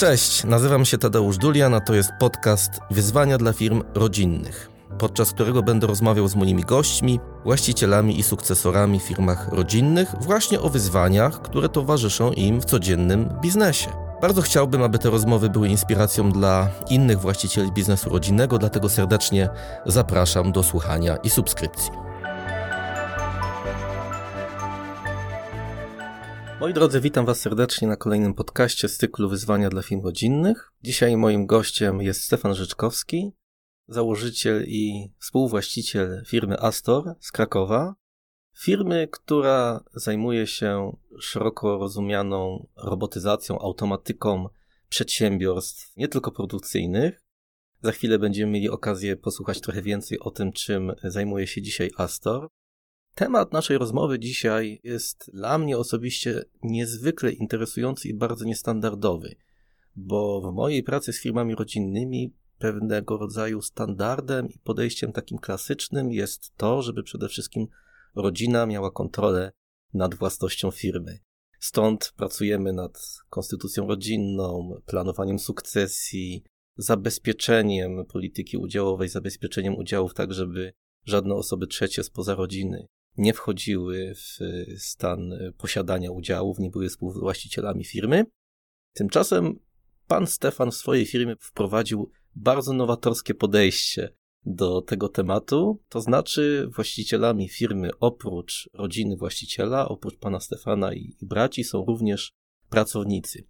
Cześć, nazywam się Tadeusz Dulian, a to jest podcast Wyzwania dla firm rodzinnych, podczas którego będę rozmawiał z moimi gośćmi, właścicielami i sukcesorami w firmach rodzinnych właśnie o wyzwaniach, które towarzyszą im w codziennym biznesie. Bardzo chciałbym, aby te rozmowy były inspiracją dla innych właścicieli biznesu rodzinnego, dlatego serdecznie zapraszam do słuchania i subskrypcji. Moi drodzy, witam Was serdecznie na kolejnym podcaście z cyklu Wyzwania dla firm rodzinnych. Dzisiaj moim gościem jest Stefan Rzeczkowski, założyciel i współwłaściciel firmy Astor z Krakowa. Firmy, która zajmuje się szeroko rozumianą robotyzacją, automatyką przedsiębiorstw, nie tylko produkcyjnych. Za chwilę będziemy mieli okazję posłuchać trochę więcej o tym, czym zajmuje się dzisiaj Astor. Temat naszej rozmowy dzisiaj jest dla mnie osobiście niezwykle interesujący i bardzo niestandardowy, bo w mojej pracy z firmami rodzinnymi pewnego rodzaju standardem i podejściem takim klasycznym jest to, żeby przede wszystkim rodzina miała kontrolę nad własnością firmy. Stąd pracujemy nad konstytucją rodzinną, planowaniem sukcesji, zabezpieczeniem polityki udziałowej, zabezpieczeniem udziałów tak, żeby żadne osoby trzecie spoza rodziny nie wchodziły w stan posiadania udziałów, nie były współwłaścicielami firmy. Tymczasem pan Stefan w swojej firmie wprowadził bardzo nowatorskie podejście do tego tematu, to znaczy właścicielami firmy oprócz rodziny właściciela, oprócz pana Stefana i, i braci są również pracownicy.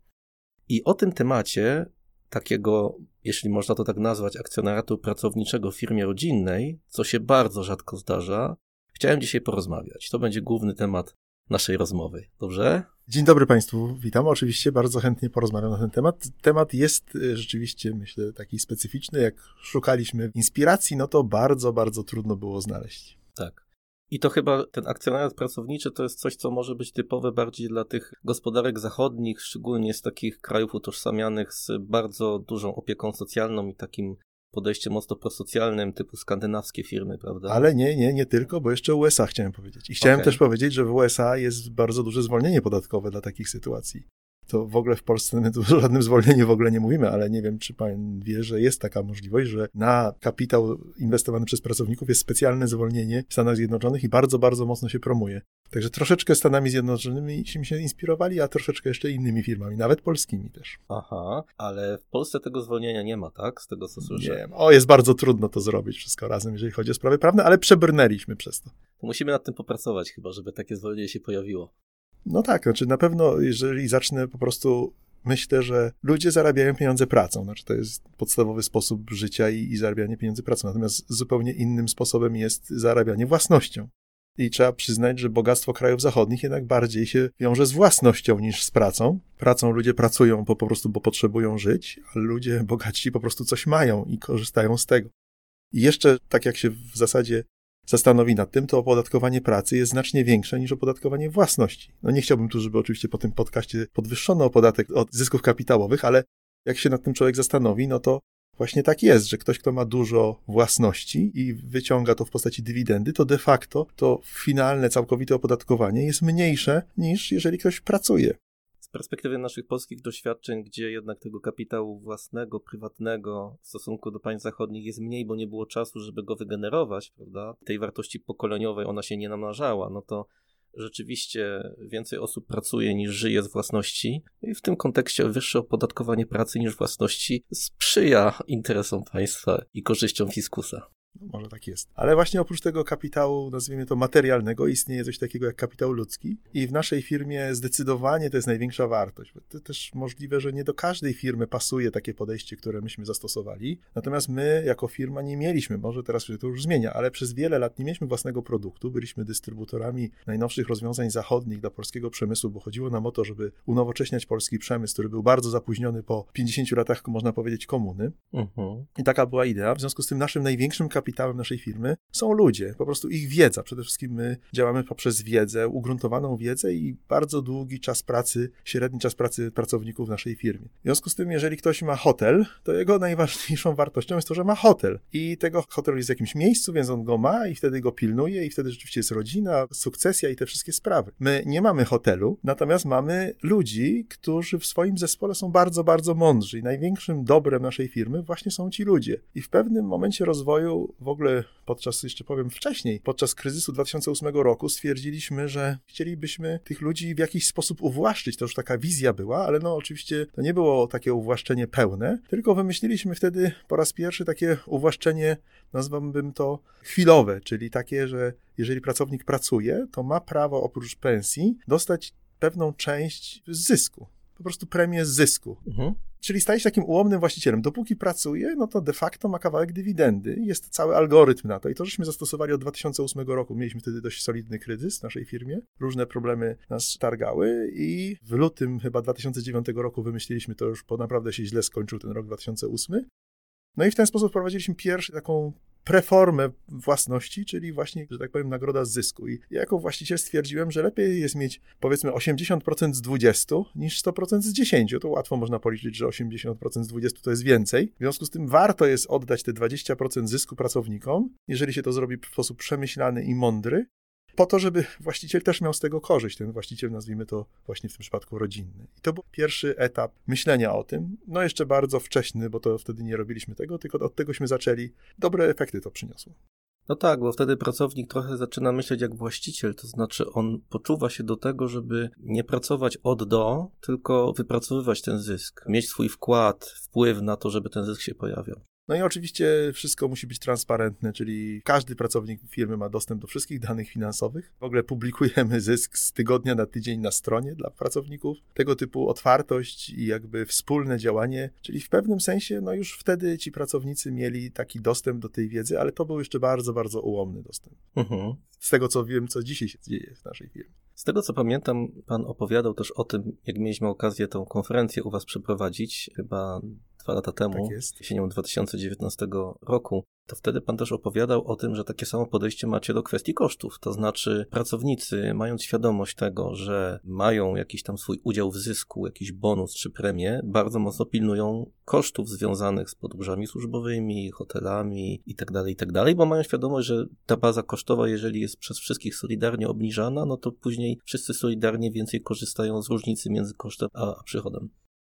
I o tym temacie takiego, jeśli można to tak nazwać, akcjonariatu pracowniczego w firmie rodzinnej, co się bardzo rzadko zdarza, chciałem dzisiaj porozmawiać. To będzie główny temat naszej rozmowy. Dobrze? Dzień dobry Państwu, witam. Oczywiście bardzo chętnie porozmawiam na ten temat. Temat jest y, rzeczywiście, myślę, taki specyficzny. Jak szukaliśmy inspiracji, no to bardzo, bardzo trudno było znaleźć. Tak. I to chyba ten akcjonariat pracowniczy to jest coś, co może być typowe bardziej dla tych gospodarek zachodnich, szczególnie z takich krajów utożsamianych z bardzo dużą opieką socjalną i takim podejście mocno prosocjalnym, typu skandynawskie firmy, prawda? Ale nie, nie, nie tylko, bo jeszcze USA chciałem powiedzieć. I chciałem okay. też powiedzieć, że w USA jest bardzo duże zwolnienie podatkowe dla takich sytuacji to w ogóle w Polsce my tu o żadnym zwolnieniu w ogóle nie mówimy, ale nie wiem, czy pan wie, że jest taka możliwość, że na kapitał inwestowany przez pracowników jest specjalne zwolnienie w Stanach Zjednoczonych i bardzo, bardzo mocno się promuje. Także troszeczkę Stanami Zjednoczonymi się inspirowali, a troszeczkę jeszcze innymi firmami, nawet polskimi też. Aha, ale w Polsce tego zwolnienia nie ma, tak? Z tego co słyszę. Nie, o, jest bardzo trudno to zrobić wszystko razem, jeżeli chodzi o sprawy prawne, ale przebrnęliśmy przez to. to musimy nad tym popracować chyba, żeby takie zwolnienie się pojawiło. No tak, znaczy na pewno, jeżeli zacznę po prostu myślę, że ludzie zarabiają pieniądze pracą. Znaczy, to jest podstawowy sposób życia i, i zarabianie pieniędzy pracą. Natomiast zupełnie innym sposobem jest zarabianie własnością. I trzeba przyznać, że bogactwo krajów zachodnich jednak bardziej się wiąże z własnością niż z pracą. Pracą ludzie pracują po, po prostu, bo potrzebują żyć, a ludzie bogaci po prostu coś mają i korzystają z tego. I jeszcze, tak jak się w zasadzie zastanowi nad tym, to opodatkowanie pracy jest znacznie większe niż opodatkowanie własności. No nie chciałbym tu, żeby oczywiście po tym podcaście podwyższono podatek od zysków kapitałowych, ale jak się nad tym człowiek zastanowi, no to właśnie tak jest, że ktoś, kto ma dużo własności i wyciąga to w postaci dywidendy, to de facto to finalne, całkowite opodatkowanie jest mniejsze niż jeżeli ktoś pracuje perspektywy naszych polskich doświadczeń, gdzie jednak tego kapitału własnego, prywatnego w stosunku do państw zachodnich jest mniej, bo nie było czasu, żeby go wygenerować, prawda? Tej wartości pokoleniowej ona się nie namnażała, no to rzeczywiście więcej osób pracuje niż żyje z własności i w tym kontekście wyższe opodatkowanie pracy niż własności sprzyja interesom państwa i korzyściom fiskusa. No, może tak jest. Ale właśnie oprócz tego kapitału, nazwijmy to materialnego, istnieje coś takiego jak kapitał ludzki i w naszej firmie zdecydowanie to jest największa wartość. To też możliwe, że nie do każdej firmy pasuje takie podejście, które myśmy zastosowali. Natomiast my jako firma nie mieliśmy, może teraz się to już zmienia, ale przez wiele lat nie mieliśmy własnego produktu. Byliśmy dystrybutorami najnowszych rozwiązań zachodnich dla polskiego przemysłu, bo chodziło nam o to, żeby unowocześniać polski przemysł, który był bardzo zapóźniony po 50 latach, można powiedzieć, komuny. Uh mhm. -huh. I taka była idea. W związku z tym naszym największym kapitałem kapitałem naszej firmy są ludzie, po prostu ich wiedza. Przede wszystkim my działamy poprzez wiedzę, ugruntowaną wiedzę i bardzo długi czas pracy, średni czas pracy pracowników w naszej firmie. W związku z tym, jeżeli ktoś ma hotel, to jego najważniejszą wartością jest to, że ma hotel. I tego hotel jest w jakimś miejscu, więc on go ma i wtedy go pilnuje i wtedy rzeczywiście jest rodzina, sukcesja i te wszystkie sprawy. My nie mamy hotelu, natomiast mamy ludzi, którzy w swoim zespole są bardzo, bardzo mądrzy i największym dobrem naszej firmy właśnie są ci ludzie. I w pewnym momencie rozwoju, w ogóle podczas, jeszcze powiem wcześniej, podczas kryzysu 2008 roku stwierdziliśmy, że chcielibyśmy tych ludzi w jakiś sposób uwłaszczyć. To już taka wizja była, ale no oczywiście to nie było takie uwłaszczenie pełne, tylko wymyśliliśmy wtedy po raz pierwszy takie uwłaszczenie, nazwałbym to chwilowe, czyli takie, że jeżeli pracownik pracuje, to ma prawo oprócz pensji dostać pewną część zysku po prostu premię z zysku. Mhm. Czyli staje się takim ułomnym właścicielem. Dopóki pracuje, no to de facto ma kawałek dywidendy. Jest cały algorytm na to. I to żeśmy zastosowali od 2008 roku. Mieliśmy wtedy dość solidny kryzys w naszej firmie. Różne problemy nas targały i w lutym chyba 2009 roku wymyśliliśmy to już, bo naprawdę się źle skończył ten rok 2008. No i w ten sposób wprowadziliśmy pierwszą taką preformę własności, czyli właśnie, że tak powiem, nagroda z zysku. I ja jako właściciel stwierdziłem, że lepiej jest mieć powiedzmy 80% z 20 niż 100% z 10. To łatwo można policzyć, że 80% z 20 to jest więcej. W związku z tym warto jest oddać te 20% zysku pracownikom, jeżeli się to zrobi w sposób przemyślany i mądry, po to, żeby właściciel też miał z tego korzyść. Ten właściciel, nazwijmy to właśnie w tym przypadku rodzinny. I to był pierwszy etap myślenia o tym. No jeszcze bardzo wcześny, bo to wtedy nie robiliśmy tego, tylko od tegośmy zaczęli. Dobre efekty to przyniosło. No tak, bo wtedy pracownik trochę zaczyna myśleć jak właściciel, to znaczy on poczuwa się do tego, żeby nie pracować od do, tylko wypracowywać ten zysk, mieć swój wkład, wpływ na to, żeby ten zysk się pojawiał. No i oczywiście wszystko musi być transparentne, czyli każdy pracownik firmy ma dostęp do wszystkich danych finansowych. W ogóle publikujemy zysk z tygodnia na tydzień na stronie dla pracowników. Tego typu otwartość i jakby wspólne działanie, czyli w pewnym sensie, no już wtedy ci pracownicy mieli taki dostęp do tej wiedzy, ale to był jeszcze bardzo, bardzo ułomny dostęp. Mhm. Z tego co wiem, co dzisiaj się dzieje w naszej firmie. Z tego co pamiętam, pan opowiadał też o tym, jak mieliśmy okazję tą konferencję u was przeprowadzić, chyba dwa lata temu, tak jesienią 2019 roku, to wtedy pan też opowiadał o tym, że takie samo podejście macie do kwestii kosztów. To znaczy, pracownicy, mając świadomość tego, że mają jakiś tam swój udział w zysku, jakiś bonus czy premię, bardzo mocno pilnują kosztów związanych z podróżami służbowymi, hotelami itd., tak itd., tak bo mają świadomość, że ta baza kosztowa, jeżeli jest przez wszystkich solidarnie obniżana, no to później wszyscy solidarnie więcej korzystają z różnicy między kosztem a przychodem.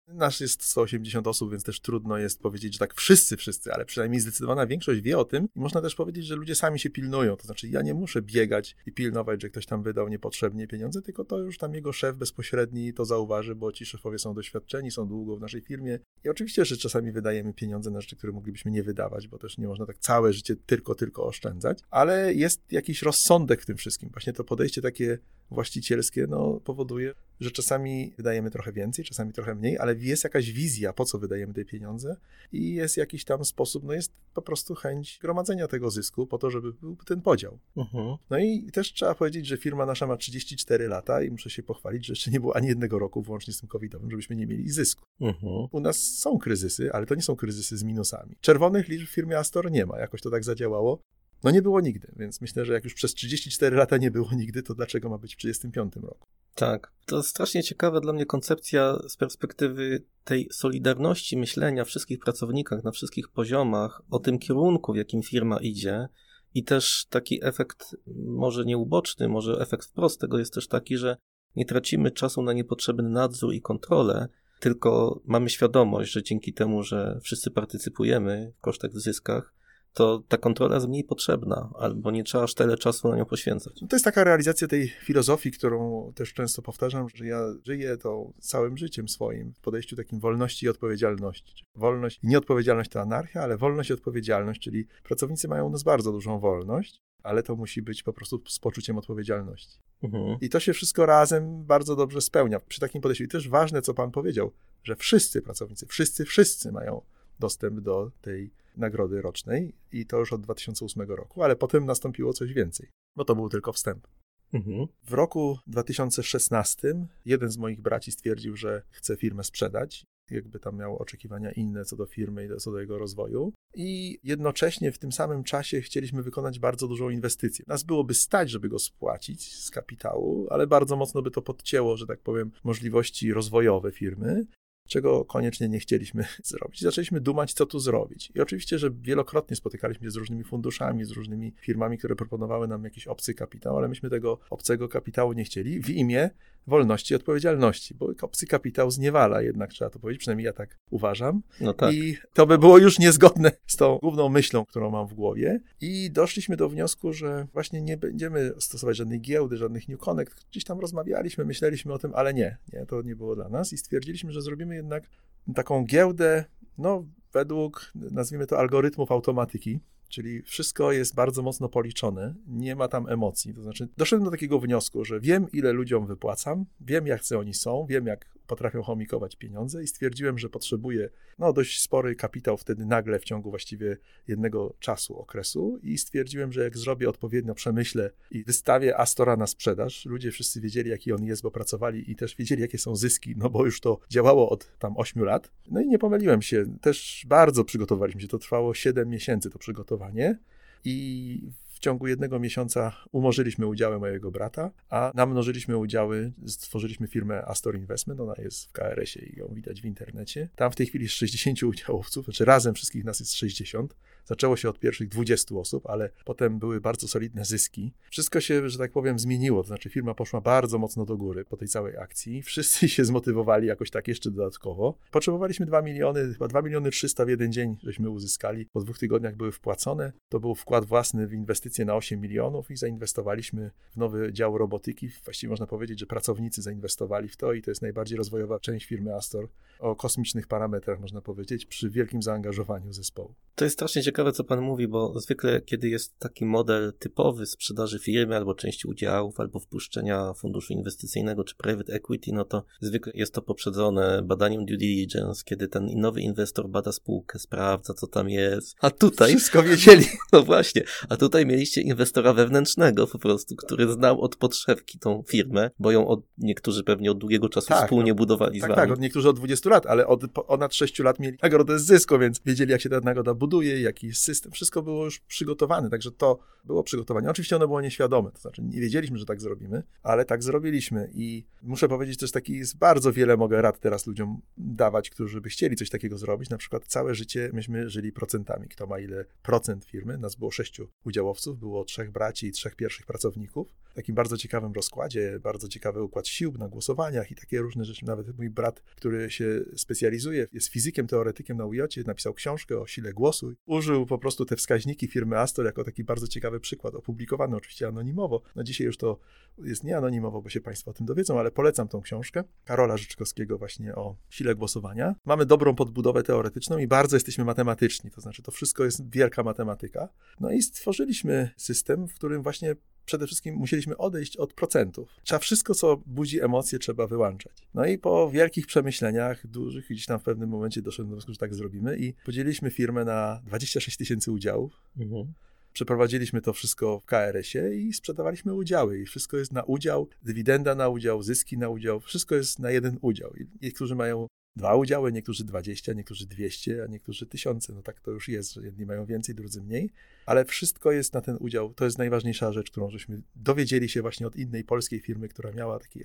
Nasz jest 180 osób, więc też trudno jest powiedzieć, że tak wszyscy, wszyscy, ale przynajmniej zdecydowana większość wie o tym. I można też powiedzieć, że ludzie sami się pilnują. To znaczy, ja nie muszę biegać i pilnować, że ktoś tam wydał niepotrzebnie pieniądze, tylko to już tam jego szef bezpośredni to zauważy, bo ci szefowie są doświadczeni, są długo w naszej firmie. I oczywiście, że czasami wydajemy pieniądze na rzeczy, które moglibyśmy nie wydawać, bo też nie można tak całe życie tylko, tylko oszczędzać, ale jest jakiś rozsądek w tym wszystkim. Właśnie to podejście takie właścicielskie no, powoduje, że czasami wydajemy trochę więcej, czasami trochę mniej, ale jest jakaś wizja, po co wydajemy te pieniądze i jest jakiś tam sposób, no jest po prostu chęć gromadzenia tego zysku po to, żeby był ten podział. Uh-huh. No i też trzeba powiedzieć, że firma nasza ma 34 lata i muszę się pochwalić, że jeszcze nie było ani jednego roku, włącznie z tym covidowym, żebyśmy nie mieli zysku. Uh-huh. U nas są kryzysy, ale to nie są kryzysy z minusami. Czerwonych liczb w firmie Astor nie ma, jakoś to tak zadziałało. No nie było nigdy, więc myślę, że jak już przez 34 lata nie było nigdy, to dlaczego ma być w 35 roku? Tak, to strasznie ciekawa dla mnie koncepcja z perspektywy tej solidarności myślenia wszystkich pracownikach na wszystkich poziomach o tym kierunku, w jakim firma idzie. I też taki efekt, może nieuboczny, może efekt wprost tego jest też taki, że nie tracimy czasu na niepotrzebny nadzór i kontrolę, tylko mamy świadomość, że dzięki temu, że wszyscy partycypujemy w kosztach, w zyskach, to ta kontrola jest mniej potrzebna, albo nie trzeba aż tyle czasu na nią poświęcać. No to jest taka realizacja tej filozofii, którą też często powtarzam, że ja żyję to całym życiem swoim w podejściu takim wolności i odpowiedzialności. Wolność i nieodpowiedzialność to anarchia, ale wolność i odpowiedzialność, czyli pracownicy mają u nas bardzo dużą wolność, ale to musi być po prostu z poczuciem odpowiedzialności. Mhm. I to się wszystko razem bardzo dobrze spełnia przy takim podejściu. I też ważne, co pan powiedział, że wszyscy pracownicy, wszyscy, wszyscy mają dostęp do tej nagrody rocznej i to już od 2008 roku, ale potem nastąpiło coś więcej, bo to był tylko wstęp. Mhm. W roku 2016 jeden z moich braci stwierdził, że chce firmę sprzedać jakby tam miał oczekiwania inne co do firmy i co do jego rozwoju. I jednocześnie w tym samym czasie chcieliśmy wykonać bardzo dużą inwestycję. Nas byłoby stać, żeby go spłacić z kapitału, ale bardzo mocno by to podcięło, że tak powiem, możliwości rozwojowe firmy czego koniecznie nie chcieliśmy zrobić. Zaczęliśmy dumać, co tu zrobić. I oczywiście, że wielokrotnie spotykaliśmy się z różnymi funduszami, z różnymi firmami, które proponowały nam jakiś obcy kapitał, ale myśmy tego obcego kapitału nie chcieli w imię wolności i odpowiedzialności, bo obcy kapitał zniewala jednak, trzeba to powiedzieć, przynajmniej ja tak uważam. No tak. I to by było już niezgodne z tą główną myślą, którą mam w głowie. I doszliśmy do wniosku, że właśnie nie będziemy stosować żadnej giełdy, żadnych New Connect. Gdzieś tam rozmawialiśmy, myśleliśmy o tym, ale nie, nie, to nie było dla nas i stwierdziliśmy, że zrobimy jednak taką giełdę, no według, nazwijmy to, algorytmów automatyki, czyli wszystko jest bardzo mocno policzone, nie ma tam emocji. To znaczy, doszedłem do takiego wniosku, że wiem, ile ludziom wypłacam, wiem, jak oni są, wiem, jak potrafią chomikować pieniądze i stwierdziłem, że potrzebuję no, dość spory kapitał wtedy nagle w ciągu właściwie jednego czasu, okresu i stwierdziłem, że jak zrobię odpowiednio, przemyślę i wystawię Astora na sprzedaż, ludzie wszyscy wiedzieli, jaki on jest, bo pracowali i też wiedzieli, jakie są zyski, no bo już to działało od tam 8 lat. No i nie pomyliłem się, też bardzo przygotowaliśmy się, to trwało 7 miesięcy to przygotowanie i ciągu jednego miesiąca umorzyliśmy udziały mojego brata, a namnożyliśmy udziały, stworzyliśmy firmę Astor Investment, ona jest w KRS-ie i ją widać w internecie. Tam w tej chwili jest 60 udziałowców, znaczy razem wszystkich nas jest 60. Zaczęło się od pierwszych 20 osób, ale potem były bardzo solidne zyski. Wszystko się, że tak powiem, zmieniło, to znaczy firma poszła bardzo mocno do góry po tej całej akcji. Wszyscy się zmotywowali jakoś tak jeszcze dodatkowo. Potrzebowaliśmy 2 miliony, chyba 2 miliony 300 w jeden dzień, żeśmy uzyskali. Po dwóch tygodniach były wpłacone. To był wkład własny w inwestycje na 8 milionów i zainwestowaliśmy w nowy dział robotyki. Właściwie można powiedzieć, że pracownicy zainwestowali w to i to jest najbardziej rozwojowa część firmy Astor o kosmicznych parametrach, można powiedzieć, przy wielkim zaangażowaniu zespołu. To jest strasznie ciekawe, co pan mówi, bo zwykle, kiedy jest taki model typowy sprzedaży firmy, albo części udziałów, albo wpuszczenia funduszu inwestycyjnego czy private equity, no to zwykle jest to poprzedzone badaniem due diligence, kiedy ten nowy inwestor bada spółkę, sprawdza, co tam jest. A tutaj. Wszystko wiedzieli. No właśnie. A tutaj mieliście inwestora wewnętrznego po prostu, który znał od podszewki tą firmę, bo ją od, niektórzy pewnie od długiego czasu tak, wspólnie no, budowali tak, z wami. Tak, od niektórzy od 20 lat, ale od ponad 6 lat mieli nagrodę z zysku, więc wiedzieli, jak się ta nagroda buduje, system. Wszystko było już przygotowane, także to było przygotowanie. Oczywiście ono było nieświadome, to znaczy nie wiedzieliśmy, że tak zrobimy, ale tak zrobiliśmy i muszę powiedzieć też taki, jest bardzo wiele mogę rad teraz ludziom dawać, którzy by chcieli coś takiego zrobić. Na przykład całe życie myśmy żyli procentami. Kto ma ile procent firmy? Nas było sześciu udziałowców, było trzech braci i trzech pierwszych pracowników. Takim bardzo ciekawym rozkładzie, bardzo ciekawy układ sił na głosowaniach i takie różne rzeczy. Nawet mój brat, który się specjalizuje, jest fizykiem, teoretykiem na UJ, napisał książkę o sile głosu. Użył po prostu te wskaźniki firmy Astor jako taki bardzo ciekawy przykład, opublikowany oczywiście anonimowo. No dzisiaj już to jest nie anonimowo, bo się Państwo o tym dowiedzą, ale polecam tą książkę Karola Życzkowskiego właśnie o sile głosowania. Mamy dobrą podbudowę teoretyczną i bardzo jesteśmy matematyczni, to znaczy to wszystko jest wielka matematyka. No i stworzyliśmy system, w którym właśnie przede wszystkim musieliśmy odejść od procentów. Trzeba wszystko, co budzi emocje, trzeba wyłączać. No i po wielkich przemyśleniach, dużych, gdzieś tam w pewnym momencie doszedłem do wniosku, że tak zrobimy i podzieliliśmy firmę na 26 tysięcy udziałów. Mhm. Przeprowadziliśmy to wszystko w KRS-ie i sprzedawaliśmy udziały. I wszystko jest na udział, dywidenda na udział, zyski na udział, wszystko jest na jeden udział. I niektórzy mają dwa udziały, niektórzy 20, niektórzy 200, a niektórzy tysiące. No tak to już jest, że jedni mają więcej, drudzy mniej, ale wszystko jest na ten udział. To jest najważniejsza rzecz, którą żeśmy dowiedzieli się właśnie od innej polskiej firmy, która miała taki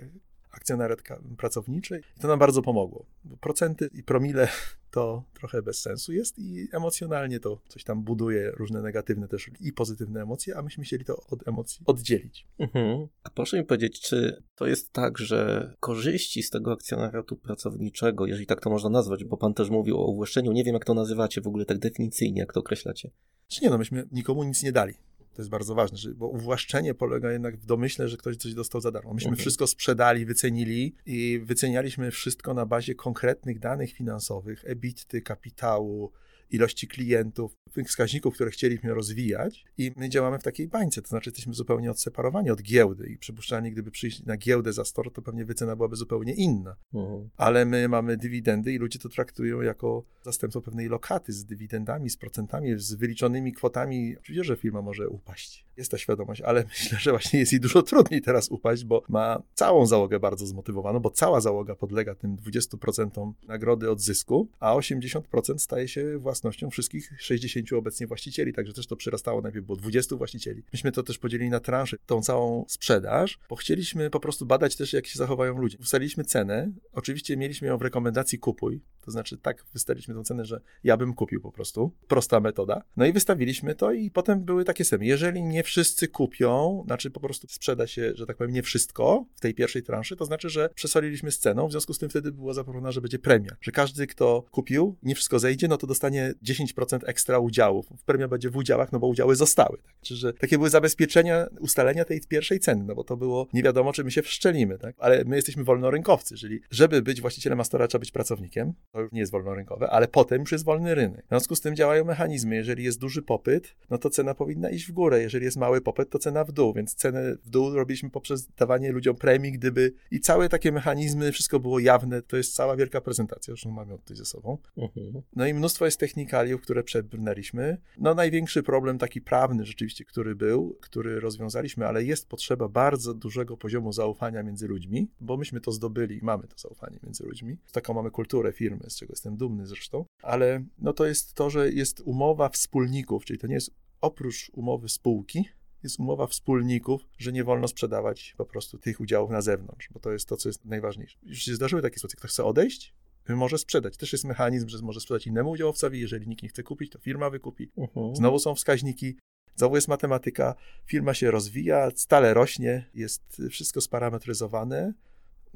akcjonariat pracowniczy i to nam bardzo pomogło. Procenty i promile to trochę bez sensu jest i emocjonalnie to coś tam buduje różne negatywne też i pozytywne emocje, a myśmy chcieli to od emocji oddzielić. Mhm. A proszę mi powiedzieć, czy to jest tak, że korzyści z tego akcjonariatu pracowniczego, jeżeli tak to można nazwać, bo pan też mówił o uwłaszczeniu, nie wiem jak to nazywacie w ogóle tak definicyjnie, jak to określacie. Czy nie, no myśmy nikomu nic nie dali. To jest bardzo ważne, bo uwłaszczenie polega jednak w domyśle, że ktoś coś dostał za darmo. Myśmy mhm. wszystko sprzedali, wycenili i wycenialiśmy wszystko na bazie konkretnych danych finansowych, ebitty, kapitału, ilości klientów, tych wskaźników, które chcieliśmy rozwijać i my działamy w takiej bańce, to znaczy jesteśmy zupełnie odseparowani od giełdy i przypuszczalnie, gdyby przyjść na giełdę za store, to pewnie wycena byłaby zupełnie inna. Mhm. Ale my mamy dywidendy i ludzie to traktują jako zastępstwo pewnej lokaty z dywidendami, z procentami, z wyliczonymi kwotami. Oczywiście, że firma może upaść, jest ta świadomość, ale myślę, że właśnie jest jej dużo trudniej teraz upaść, bo ma całą załogę bardzo zmotywowaną, bo cała załoga podlega tym 20% nagrody od zysku, a 80% staje się własnością wszystkich 60 obecnie właścicieli, także też to przyrastało, najpierw było 20 właścicieli. Myśmy to też podzielili na transze, tą całą sprzedaż, bo chcieliśmy po prostu badać też, jak się zachowają ludzie. Ustaliliśmy cenę, oczywiście mieliśmy ją w rekomendacji kupuj, to znaczy tak wystawiliśmy tą cenę, że ja bym kupił po prostu. Prosta metoda. No i wystawiliśmy to i potem były takie semy. Jeżeli nie wszyscy kupią, znaczy po prostu sprzeda się, że tak powiem, nie wszystko w tej pierwszej transzy, to znaczy, że przesoliliśmy z ceną, w związku z tym wtedy było zaproponowane, że będzie premia, że każdy, kto kupił, nie wszystko zejdzie, no to dostanie 10% ekstra udziałów. Premia będzie w udziałach, no bo udziały zostały. Tak? Czyli, że takie były zabezpieczenia ustalenia tej pierwszej ceny, no bo to było nie wiadomo, czy my się wszczelimy, tak? Ale my jesteśmy wolnorynkowcy, czyli żeby być właścicielem Astora, trzeba być pracownikiem, to już nie jest wolnorynkowe, ale potem już jest wolny rynek. W związku z tym działają mechanizmy. Jeżeli jest duży popyt, no to cena powinna iść w górę. Jeżeli jest mały popyt, to cena w dół, więc cenę w dół robiliśmy poprzez dawanie ludziom premii, gdyby i całe takie mechanizmy, wszystko było jawne. To jest cała wielka prezentacja, zresztą mamy ją tutaj ze sobą. Mhm. No i mnóstwo jest technikaliów, które przebrnęliśmy. No największy problem taki prawny rzeczywiście, który był, który rozwiązaliśmy, ale jest potrzeba bardzo dużego poziomu zaufania między ludźmi, bo myśmy to zdobyli i mamy to zaufanie między ludźmi. Taką mamy kulturę firmy, z czego jestem dumny zresztą, ale no to jest to, że jest umowa wspólników, czyli to nie jest oprócz umowy spółki, jest umowa wspólników, że nie wolno sprzedawać po prostu tych udziałów na zewnątrz, bo to jest to, co jest najważniejsze. Już się zdarzyły takie sytuacje, ktoś chce odejść, może sprzedać. Też jest mechanizm, że może sprzedać innemu udziałowcowi, jeżeli nikt nie chce kupić, to firma wykupi. Uh-huh. Znowu są wskaźniki, znowu jest matematyka, firma się rozwija, stale rośnie, jest wszystko sparametryzowane,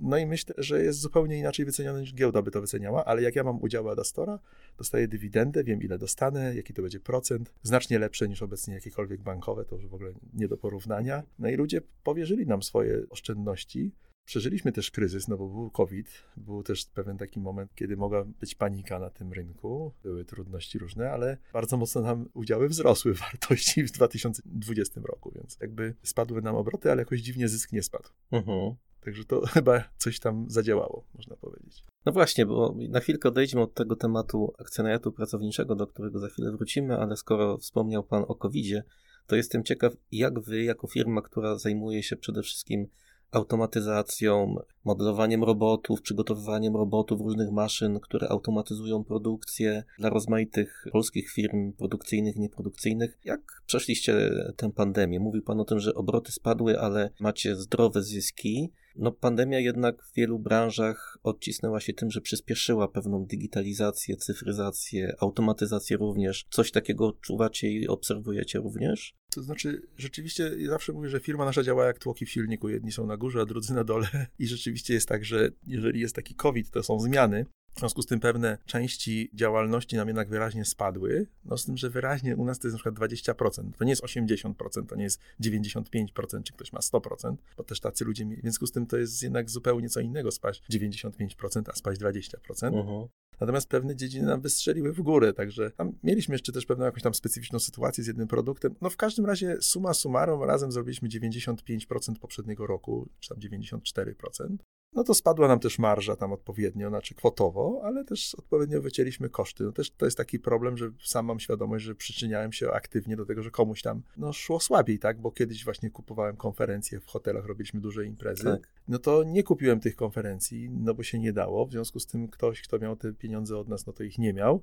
no i myślę, że jest zupełnie inaczej wycenione niż giełda by to wyceniała, ale jak ja mam udziały Adastora, dostaję dywidendę, wiem ile dostanę, jaki to będzie procent, znacznie lepsze niż obecnie jakiekolwiek bankowe, to już w ogóle nie do porównania. No i ludzie powierzyli nam swoje oszczędności. Przeżyliśmy też kryzys, no bo był COVID, był też pewien taki moment, kiedy mogła być panika na tym rynku, były trudności różne, ale bardzo mocno nam udziały wzrosły wartości w 2020 roku, więc jakby spadły nam obroty, ale jakoś dziwnie zysk nie spadł. Uh-huh. Także to chyba coś tam zadziałało, można powiedzieć. No właśnie, bo na chwilkę odejdźmy od tego tematu akcjonariatu pracowniczego, do którego za chwilę wrócimy, ale skoro wspomniał Pan o covid to jestem ciekaw, jak Wy, jako firma, która zajmuje się przede wszystkim automatyzacją, modelowaniem robotów, przygotowywaniem robotów, różnych maszyn, które automatyzują produkcję dla rozmaitych polskich firm produkcyjnych, nieprodukcyjnych. Jak przeszliście tę pandemię? Mówił Pan o tym, że obroty spadły, ale macie zdrowe zyski. No, pandemia jednak w wielu branżach odcisnęła się tym, że przyspieszyła pewną digitalizację, cyfryzację, automatyzację również. Coś takiego odczuwacie i obserwujecie również? To znaczy, rzeczywiście ja zawsze mówię, że firma nasza działa jak tłoki w silniku. Jedni są na górze, a drudzy na dole. I rzeczywiście jest tak, że jeżeli jest taki COVID, to są zmiany. W związku z tym pewne części działalności nam jednak wyraźnie spadły, no z tym, że wyraźnie u nas to jest na przykład 20%, to nie jest 80%, to nie jest 95%, czy ktoś ma 100%, bo też tacy ludzie, w związku z tym to jest jednak zupełnie co innego spaść 95%, a spaść 20%. Uh-huh. Natomiast pewne dziedziny nam wystrzeliły w górę, także tam mieliśmy jeszcze też pewną jakąś tam specyficzną sytuację z jednym produktem. No w każdym razie suma summarum razem zrobiliśmy 95% poprzedniego roku, czy tam 94% no to spadła nam też marża tam odpowiednio, znaczy kwotowo, ale też odpowiednio wycięliśmy koszty. No też to jest taki problem, że sam mam świadomość, że przyczyniałem się aktywnie do tego, że komuś tam no, szło słabiej, tak? Bo kiedyś właśnie kupowałem konferencje w hotelach, robiliśmy duże imprezy. Tak. No to nie kupiłem tych konferencji, no bo się nie dało. W związku z tym ktoś, kto miał te pieniądze od nas, no to ich nie miał.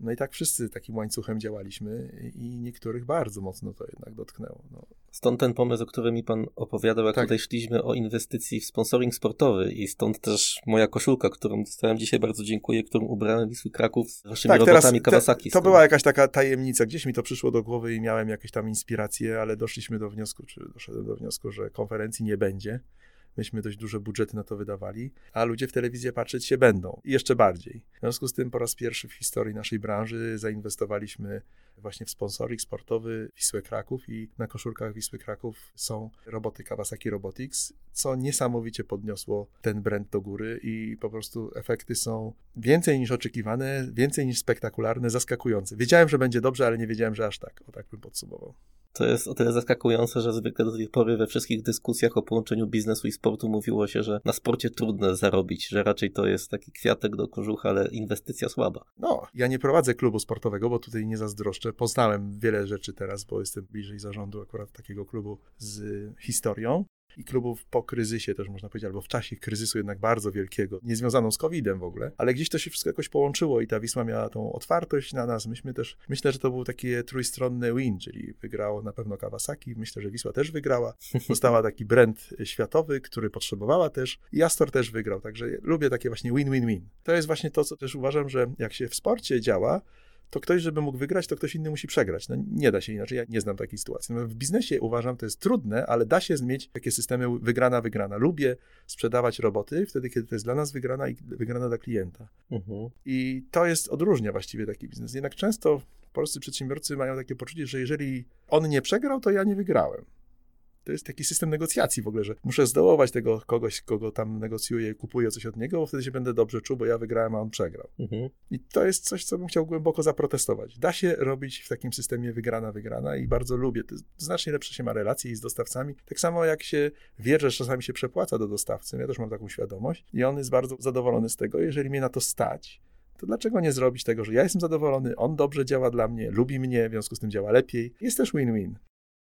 No i tak wszyscy takim łańcuchem działaliśmy i niektórych bardzo mocno to jednak dotknęło. No. Stąd ten pomysł, o którym mi pan opowiadał, jak tak. tutaj szliśmy o inwestycji w sponsoring sportowy i stąd też moja koszulka, którą dostałem dzisiaj, bardzo dziękuję, którą ubrałem Wisły Kraków z waszymi tak, robotami teraz, Kawasaki. Te, to była jakaś taka tajemnica, gdzieś mi to przyszło do głowy i miałem jakieś tam inspiracje, ale doszliśmy do wniosku, czy doszedłem do wniosku, że konferencji nie będzie. Myśmy dość duże budżety na to wydawali, a ludzie w telewizję patrzeć się będą i jeszcze bardziej. W związku z tym po raz pierwszy w historii naszej branży zainwestowaliśmy właśnie w sponsoring sportowy Wisły Kraków i na koszulkach Wisły Kraków są roboty Kawasaki Robotics, co niesamowicie podniosło ten brand do góry i po prostu efekty są więcej niż oczekiwane, więcej niż spektakularne, zaskakujące. Wiedziałem, że będzie dobrze, ale nie wiedziałem, że aż tak. O tak bym podsumował. To jest o tyle zaskakujące, że zwykle do tej pory we wszystkich dyskusjach o połączeniu biznesu i sportu mówiło się, że na sporcie trudno zarobić, że raczej to jest taki kwiatek do kożucha, ale inwestycja słaba. No, ja nie prowadzę klubu sportowego, bo tutaj nie zazdroszczę. Poznałem wiele rzeczy teraz, bo jestem bliżej zarządu akurat takiego klubu z historią i klubów po kryzysie też można powiedzieć, albo w czasie kryzysu jednak bardzo wielkiego, nie związaną z COVID-em w ogóle, ale gdzieś to się wszystko jakoś połączyło i ta Wisła miała tą otwartość na nas. Myśmy też, myślę, że to był taki trójstronny win, czyli wygrało na pewno Kawasaki, myślę, że Wisła też wygrała, dostała taki brand światowy, który potrzebowała też. I Astor też wygrał, także lubię takie właśnie win-win-win. To jest właśnie to, co też uważam, że jak się w sporcie działa, to ktoś, żeby mógł wygrać, to ktoś inny musi przegrać. No nie da się inaczej, ja nie znam takiej sytuacji. No, w biznesie uważam, to jest trudne, ale da się mieć takie systemy wygrana, wygrana. Lubię sprzedawać roboty wtedy, kiedy to jest dla nas wygrana i wygrana dla klienta. Uh-huh. I to jest, odróżnia właściwie taki biznes. Jednak często polscy przedsiębiorcy mają takie poczucie, że jeżeli on nie przegrał, to ja nie wygrałem. To jest taki system negocjacji w ogóle, że muszę zdołować tego kogoś, kogo tam negocjuję, kupuję coś od niego, bo wtedy się będę dobrze czuł, bo ja wygrałem, a on przegrał. Mhm. I to jest coś, co bym chciał głęboko zaprotestować. Da się robić w takim systemie wygrana, wygrana i bardzo lubię. To znacznie lepsze się ma relacje i z dostawcami. Tak samo jak się wie, że czasami się przepłaca do dostawcy, ja też mam taką świadomość i on jest bardzo zadowolony z tego, jeżeli mnie na to stać, to dlaczego nie zrobić tego, że ja jestem zadowolony, on dobrze działa dla mnie, lubi mnie, w związku z tym działa lepiej. Jest też win-win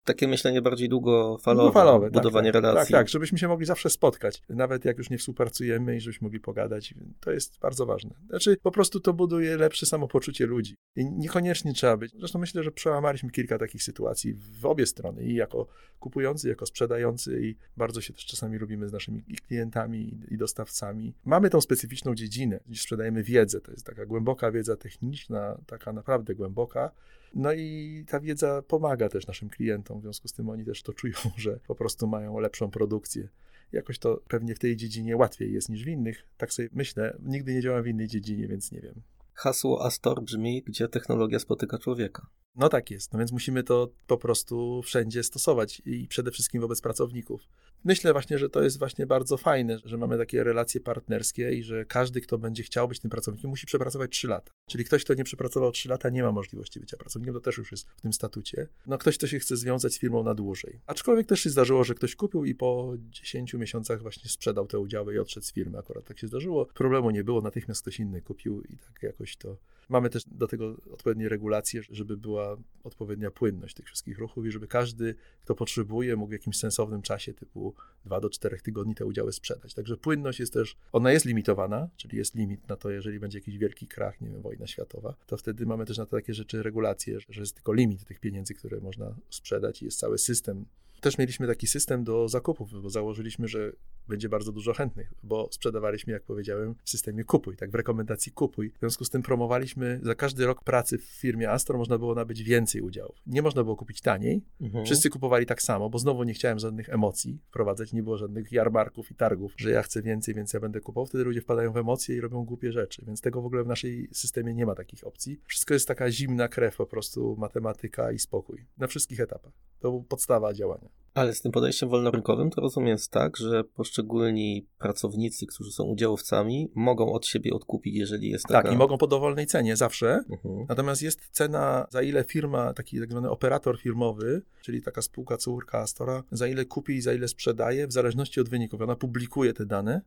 takie myślenie bardziej długofalowe, długofalowe tak, budowanie tak, relacji. Tak, tak, żebyśmy się mogli zawsze spotkać, nawet jak już nie współpracujemy i żebyśmy mogli pogadać. To jest bardzo ważne. Znaczy, po prostu to buduje lepsze samopoczucie ludzi. I niekoniecznie trzeba być. Zresztą myślę, że przełamaliśmy kilka takich sytuacji w obie strony, i jako kupujący, jako sprzedający, i bardzo się też czasami lubimy z naszymi klientami i dostawcami. Mamy tą specyficzną dziedzinę, gdzie sprzedajemy wiedzę. To jest taka głęboka wiedza techniczna, taka naprawdę głęboka, no i ta wiedza pomaga też naszym klientom, w związku z tym oni też to czują, że po prostu mają lepszą produkcję. Jakoś to pewnie w tej dziedzinie łatwiej jest niż w innych. Tak sobie myślę. Nigdy nie działam w innej dziedzinie, więc nie wiem. Hasło Astor brzmi, gdzie technologia spotyka człowieka. No tak jest, no więc musimy to po prostu wszędzie stosować i przede wszystkim wobec pracowników. Myślę właśnie, że to jest właśnie bardzo fajne, że mamy takie relacje partnerskie i że każdy, kto będzie chciał być tym pracownikiem, musi przepracować 3 lata. Czyli ktoś, kto nie przepracował 3 lata, nie ma możliwości bycia pracownikiem, to też już jest w tym statucie. No ktoś, kto się chce związać z firmą na dłużej. Aczkolwiek też się zdarzyło, że ktoś kupił i po 10 miesiącach właśnie sprzedał te udziały i odszedł z firmy. Akurat tak się zdarzyło. Problemu nie było, natychmiast ktoś inny kupił i tak jakoś to Mamy też do tego odpowiednie regulacje, żeby była odpowiednia płynność tych wszystkich ruchów i żeby każdy, kto potrzebuje, mógł w jakimś sensownym czasie, typu 2 do 4 tygodni, te udziały sprzedać. Także płynność jest też, ona jest limitowana, czyli jest limit na to, jeżeli będzie jakiś wielki krach, nie wiem, wojna światowa, to wtedy mamy też na to takie rzeczy regulacje, że jest tylko limit tych pieniędzy, które można sprzedać i jest cały system też mieliśmy taki system do zakupów, bo założyliśmy, że będzie bardzo dużo chętnych, bo sprzedawaliśmy, jak powiedziałem, w systemie kupuj, tak w rekomendacji kupuj. W związku z tym promowaliśmy za każdy rok pracy w firmie Astor można było nabyć więcej udziałów. Nie można było kupić taniej. Mhm. Wszyscy kupowali tak samo, bo znowu nie chciałem żadnych emocji wprowadzać, nie było żadnych jarmarków i targów, że ja chcę więcej, więc ja będę kupował. Wtedy ludzie wpadają w emocje i robią głupie rzeczy, więc tego w ogóle w naszej systemie nie ma takich opcji. Wszystko jest taka zimna krew, po prostu matematyka i spokój na wszystkich etapach. To podstawa działania. Ale z tym podejściem wolnorynkowym to rozumiem jest tak, że poszczególni pracownicy, którzy są udziałowcami, mogą od siebie odkupić, jeżeli jest taka... Tak, i mogą po dowolnej cenie zawsze. Uh-huh. Natomiast jest cena, za ile firma, taki tak zwany operator firmowy, czyli taka spółka córka Astora, za ile kupi i za ile sprzedaje, w zależności od wyników. Ona publikuje te dane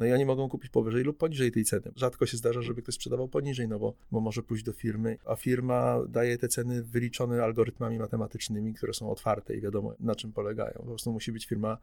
no i oni mogą kupić powyżej lub poniżej tej ceny. Rzadko się zdarza, żeby ktoś sprzedawał poniżej, no bo, bo może pójść do firmy, a firma daje te ceny wyliczone algorytmami matematycznymi, które są otwarte i wiadomo na czym polegają. Po prostu musi być firma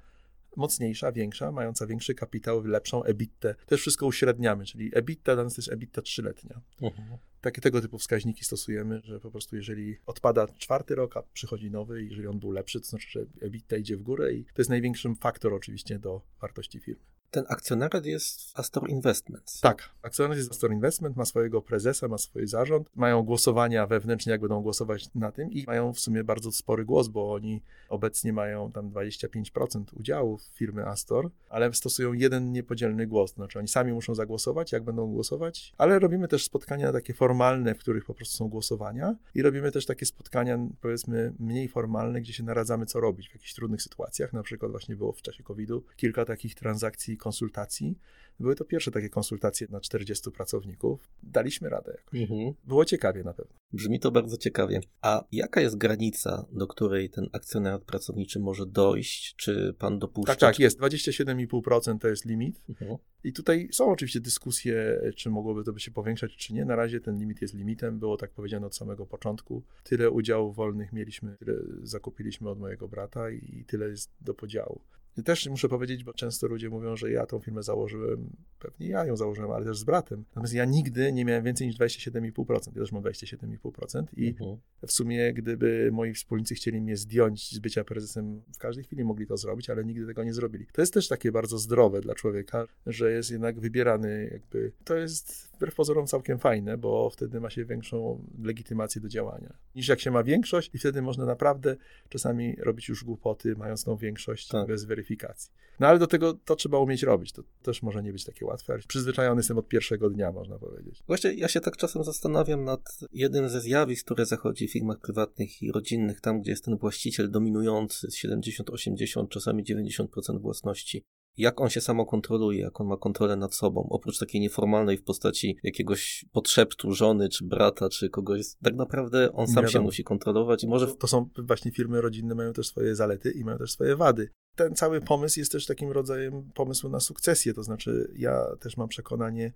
mocniejsza, większa, mająca większy kapitał, lepszą EBITę. Też wszystko uśredniamy, czyli EBITDA dla nas to jest EBITDA trzyletnia. Uh-huh. Takie tego typu wskaźniki stosujemy, że po prostu jeżeli odpada czwarty rok, a przychodzi nowy, jeżeli on był lepszy, to znaczy, że EBITDA idzie w górę i to jest największym faktor oczywiście do wartości firmy. Ten akcjonariat jest Astor Investments. Tak, akcjonariat jest Astor Investment, ma swojego prezesa, ma swój zarząd, mają głosowania wewnętrznie, jak będą głosować na tym i mają w sumie bardzo spory głos, bo oni obecnie mają tam 25% udziałów firmy Astor, ale stosują jeden niepodzielny głos, znaczy oni sami muszą zagłosować, jak będą głosować, ale robimy też spotkania takie formalne, w których po prostu są głosowania i robimy też takie spotkania powiedzmy mniej formalne, gdzie się naradzamy co robić w jakichś trudnych sytuacjach, na przykład właśnie było w czasie COVID-u kilka takich transakcji konsultacji. Były to pierwsze takie konsultacje na 40 pracowników. Daliśmy radę jakoś. Mhm. Było ciekawie na pewno. Brzmi to bardzo ciekawie. A jaka jest granica, do której ten akcjonariat pracowniczy może dojść? Czy pan dopuszcza? Tak, tak, jest. 27,5% to jest limit. Mhm. I tutaj są oczywiście dyskusje, czy mogłoby to by się powiększać, czy nie. Na razie ten limit jest limitem. Było tak powiedziane od samego początku. Tyle udziałów wolnych mieliśmy, tyle zakupiliśmy od mojego brata i tyle jest do podziału. I też muszę powiedzieć, bo często ludzie mówią, że ja tą firmę założyłem, pewnie ja ją założyłem, ale też z bratem. Natomiast ja nigdy nie miałem więcej niż 27,5%. Ja też mam 27,5% i Mhm. w sumie, gdyby moi wspólnicy chcieli mnie zdjąć z bycia prezesem, w każdej chwili mogli to zrobić, ale nigdy tego nie zrobili. To jest też takie bardzo zdrowe dla człowieka, że jest jednak wybierany jakby. To jest wbrew pozorom całkiem fajne, bo wtedy ma się większą legitymację do działania. Niż jak się ma większość i wtedy można naprawdę czasami robić już głupoty, mając tą większość Tak. bez weryfikacji. No ale do tego to trzeba umieć robić. To też może nie być takie łatwe, przyzwyczajony jestem od pierwszego dnia, można powiedzieć. Właśnie ja się tak czasem zastanawiam nad jednym ze zjawisk, które zachodzi w firmach prywatnych i rodzinnych, tam gdzie jest ten właściciel dominujący z 70, 80, czasami 90% własności. Jak on się samo kontroluje, jak on ma kontrolę nad sobą, oprócz takiej nieformalnej w postaci jakiegoś podszeptu żony, czy brata, czy kogoś. Tak naprawdę on sam się musi kontrolować i może. To są właśnie firmy rodzinne, mają też swoje zalety i mają też swoje wady. Ten cały pomysł jest też takim rodzajem pomysłu na sukcesję. To znaczy, ja też mam przekonanie,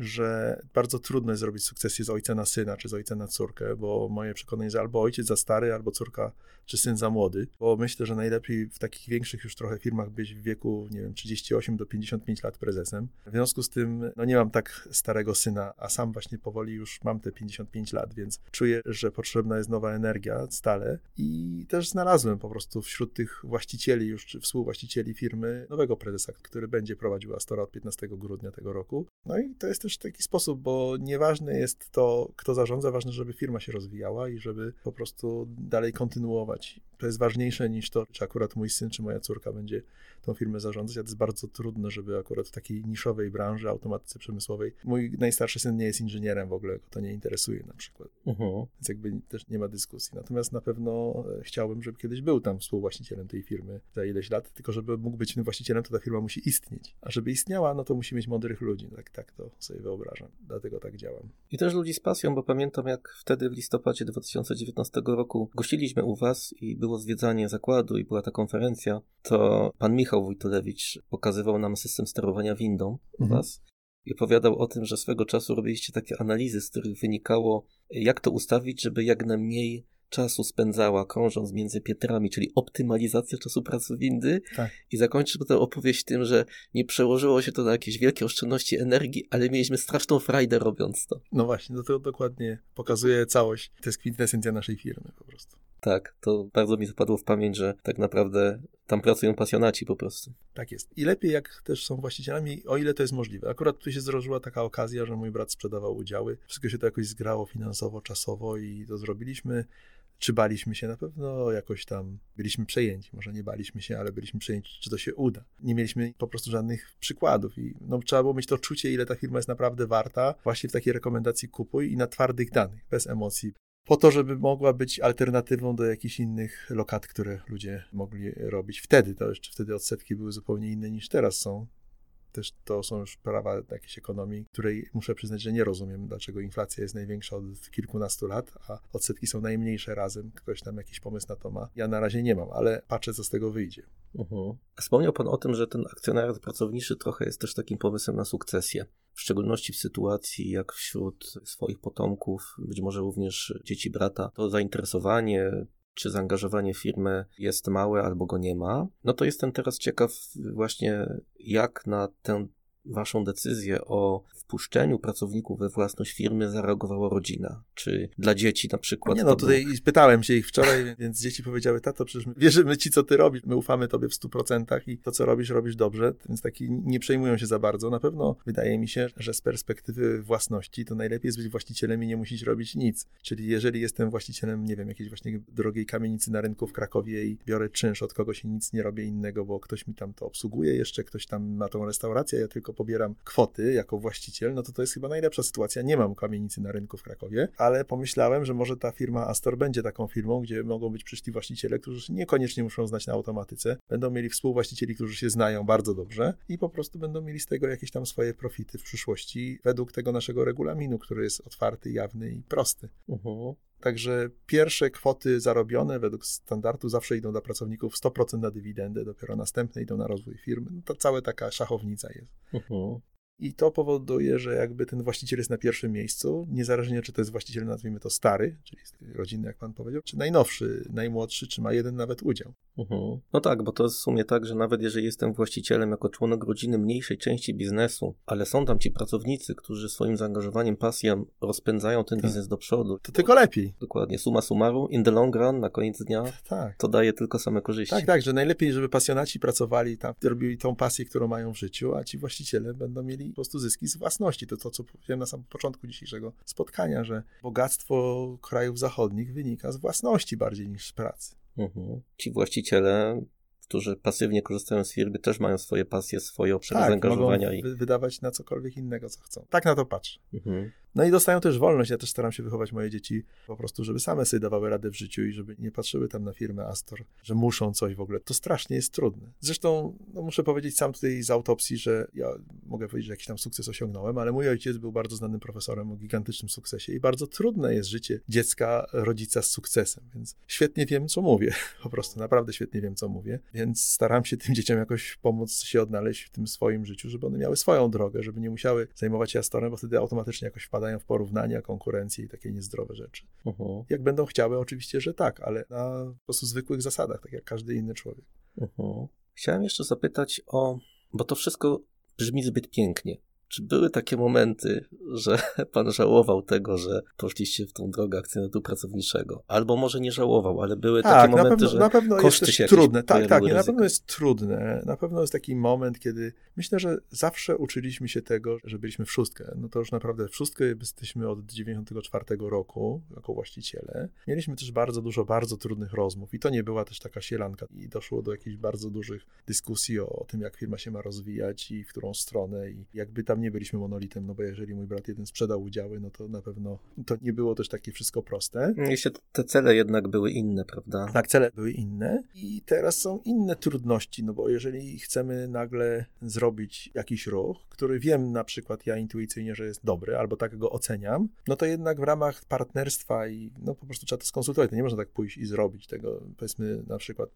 że bardzo trudno jest zrobić sukcesję z ojca na syna, czy z ojca na córkę, bo moje przekonanie jest albo ojciec za stary, albo córka, czy syn za młody, bo myślę, że najlepiej w takich większych już trochę firmach być w wieku, nie wiem, 38 do 55 lat prezesem. W związku z tym, no nie mam tak starego syna, a sam właśnie powoli już mam te 55 lat, więc czuję, że potrzebna jest nowa energia stale i też znalazłem po prostu wśród tych właścicieli już, czy współwłaścicieli firmy nowego prezesa, który będzie prowadził Astora od 15 grudnia tego roku. No i to jest też taki sposób, bo nieważne jest to, kto zarządza, ważne, żeby firma się rozwijała i żeby po prostu dalej kontynuować. To jest ważniejsze niż to, czy akurat mój syn, czy moja córka będzie tą firmę zarządzać, a to jest bardzo trudne, żeby akurat w takiej niszowej branży, automatyce przemysłowej, mój najstarszy syn nie jest inżynierem w ogóle, go to nie interesuje na przykład, Mhm. więc jakby też nie ma dyskusji. Natomiast na pewno e, chciałbym, żeby kiedyś był tam współwłaścicielem tej firmy za ileś lat, tylko żeby mógł być tym właścicielem, to ta firma musi istnieć. A żeby istniała, no to musi mieć mądrych ludzi, tak, tak to sobie wyobrażam. Dlatego tak działam. I też ludzi z pasją, bo pamiętam jak wtedy w listopadzie 2019 roku gościliśmy u was i było zwiedzanie zakładu i była ta konferencja, to pan Michał Wojtulewicz pokazywał nam system sterowania windą u Mhm. was i opowiadał o tym, że swego czasu robiliście takie analizy, z których wynikało, jak to ustawić, żeby jak najmniej czasu spędzała krążąc między piętrami, czyli optymalizacja czasu pracy windy Tak. i zakończył tę opowieść tym, że nie przełożyło się to na jakieś wielkie oszczędności energii, ale mieliśmy straszną frajdę robiąc to. No właśnie, to, to dokładnie pokazuje całość. To jest kwintesencja naszej firmy po prostu. Tak, to bardzo mi zapadło w pamięć, że tak naprawdę tam pracują pasjonaci po prostu. Tak jest. I lepiej, jak też są właścicielami, o ile to jest możliwe. Akurat tu się zdarzyła taka okazja, że mój brat sprzedawał udziały. Wszystko się to jakoś zgrało finansowo, czasowo i to zrobiliśmy. Czy baliśmy się? Na pewno jakoś tam byliśmy przejęci. Może nie baliśmy się, ale byliśmy przejęci, czy to się uda. Nie mieliśmy po prostu żadnych przykładów i no, trzeba było mieć to czucie, ile ta firma jest naprawdę warta. Właśnie w takiej rekomendacji kupuj i na twardych danych, bez emocji. Po to, żeby mogła być alternatywą do jakichś innych lokat, które ludzie mogli robić wtedy. To jeszcze wtedy odsetki były zupełnie inne niż teraz są. Też to są już prawa jakiejś ekonomii, której muszę przyznać, że nie rozumiem, dlaczego inflacja jest największa od kilkunastu lat, a odsetki są najmniejsze razem. Ktoś tam jakiś pomysł na to ma. Ja na razie nie mam, ale patrzę, co z tego wyjdzie. Mhm. Wspomniał Pan o tym, że ten akcjonariat pracowniczy trochę jest też takim pomysłem na sukcesję. W szczególności w sytuacji, jak wśród swoich potomków, być może również dzieci brata, to zainteresowanie czy zaangażowanie w firmę jest małe albo go nie ma, no to jestem teraz ciekaw właśnie, jak na tę Waszą decyzję o wpuszczeniu pracowników we własność firmy zareagowała rodzina? Czy dla dzieci na przykład? Nie no, był- tutaj pytałem się ich wczoraj, więc dzieci powiedziały, tato, przecież my wierzymy ci, co ty robisz, my ufamy tobie w 100% i to, co robisz, robisz dobrze, więc taki nie przejmują się za bardzo. Na pewno wydaje mi się, że z perspektywy własności to najlepiej jest być właścicielem i nie musisz robić nic. Czyli jeżeli jestem właścicielem, nie wiem, jakiejś właśnie drogiej kamienicy na rynku w Krakowie i biorę czynsz od kogoś i nic nie robię innego, bo ktoś mi tam to obsługuje, jeszcze ktoś tam ma tą restaurację, ja tylko pobieram kwoty jako właściciel, no to to jest chyba najlepsza sytuacja. Nie mam kamienicy na rynku w Krakowie, ale pomyślałem, że może ta firma Astor będzie taką firmą, gdzie mogą być przyszli właściciele, którzy niekoniecznie muszą znać na automatyce, będą mieli współwłaścicieli, którzy się znają bardzo dobrze i po prostu będą mieli z tego jakieś tam swoje profity w przyszłości według tego naszego regulaminu, który jest otwarty, jawny i prosty. Uh-huh. Także pierwsze kwoty zarobione według standardu zawsze idą dla pracowników 100% na dywidendę, dopiero następne idą na rozwój firmy. No to cała taka szachownica jest. Uh-huh. I to powoduje, że jakby ten właściciel jest na pierwszym miejscu, niezależnie czy to jest właściciel, nazwijmy to stary, czyli rodzinny, jak pan powiedział, czy najnowszy, najmłodszy, czy ma jeden nawet udział. Mhm. No tak, bo to jest w sumie tak, że nawet jeżeli jestem właścicielem jako członek rodziny mniejszej części biznesu, ale są tam ci pracownicy, którzy swoim zaangażowaniem, pasją rozpędzają ten tak. biznes do przodu. To tylko lepiej. Dokładnie. Suma summarum, in the long run, na koniec dnia, tak. to daje tylko same korzyści. Tak, tak, że najlepiej, żeby pasjonaci pracowali tam, robili tą pasję, którą mają w życiu, a ci właściciele będą mieli po prostu zyski z własności. To to, co powiedziałem na samym początku dzisiejszego spotkania, że bogactwo krajów zachodnich wynika z własności bardziej niż z pracy. Mhm. Ci właściciele którzy pasywnie korzystają z firmy, też mają swoje pasje, swoje obszary tak, zaangażowania. Mogą i wydawać na cokolwiek innego, co chcą. Tak na to patrzę. Mhm. No i dostają też wolność. Ja też staram się wychować moje dzieci po prostu, żeby same sobie dawały radę w życiu i żeby nie patrzyły tam na firmę Astor, że muszą coś w ogóle. To strasznie jest trudne. Zresztą no muszę powiedzieć sam tutaj z autopsji, że ja mogę powiedzieć, że jakiś tam sukces osiągnąłem, ale mój ojciec był bardzo znanym profesorem o gigantycznym sukcesie i bardzo trudne jest życie dziecka, rodzica z sukcesem, więc świetnie wiem, co mówię. Po prostu naprawdę świetnie wiem, co mówię, więc staram się tym dzieciom jakoś pomóc się odnaleźć w tym swoim życiu, żeby one miały swoją drogę, żeby nie musiały zajmować się Astorem, bo wtedy automatycznie jakoś wpadają wpadają w porównania, konkurencję i takie niezdrowe rzeczy. Uh-huh. Jak będą chciały, oczywiście, że tak, ale na po prostu zwykłych zasadach, tak jak każdy inny człowiek. Uh-huh. Chciałem jeszcze zapytać o, bo to wszystko brzmi zbyt pięknie. Czy były takie momenty, że pan żałował tego, że poszliście w tą drogę akcjonatu pracowniczego? Albo może nie żałował, ale były tak, takie momenty, pewno, że na pewno koszty jest się trudne. Tak, tak, nie, na pewno jest trudne. Na pewno jest taki moment, kiedy myślę, że zawsze uczyliśmy się tego, że byliśmy w szóstkę. No to już naprawdę w szóstkę jesteśmy od 94 roku jako właściciele. Mieliśmy też bardzo dużo bardzo trudnych rozmów i to nie była też taka sielanka i doszło do jakichś bardzo dużych dyskusji o, o tym, jak firma się ma rozwijać i w którą stronę i jakby tam nie byliśmy monolitem, no bo jeżeli mój brat jeden sprzedał udziały, no to na pewno to nie było też takie wszystko proste. Jeszcze te cele jednak były inne, prawda? Tak, cele były inne i teraz są inne trudności, no bo jeżeli chcemy nagle zrobić jakiś ruch, który wiem na przykład ja intuicyjnie, że jest dobry, albo tak go oceniam, no to jednak w ramach partnerstwa i no po prostu trzeba to skonsultować, to nie można tak pójść i zrobić tego, powiedzmy na przykład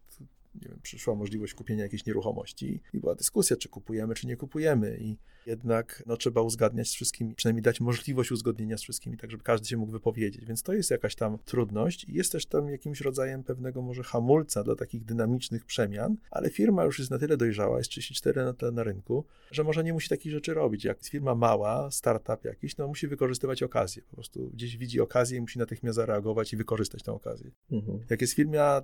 nie wiem, przyszła możliwość kupienia jakiejś nieruchomości i była dyskusja, czy kupujemy, czy nie kupujemy i jednak no, trzeba uzgadniać z wszystkimi, przynajmniej dać możliwość uzgodnienia z wszystkimi, tak żeby każdy się mógł wypowiedzieć, więc to jest jakaś tam trudność i jest też tam jakimś rodzajem pewnego może hamulca dla takich dynamicznych przemian, ale firma już jest na tyle dojrzała, jest 34 na, na rynku, że może nie musi takich rzeczy robić. Jak jest firma mała, startup jakiś, no musi wykorzystywać okazję, po prostu gdzieś widzi okazję i musi natychmiast zareagować i wykorzystać tę okazję. Mhm. Jak jest firma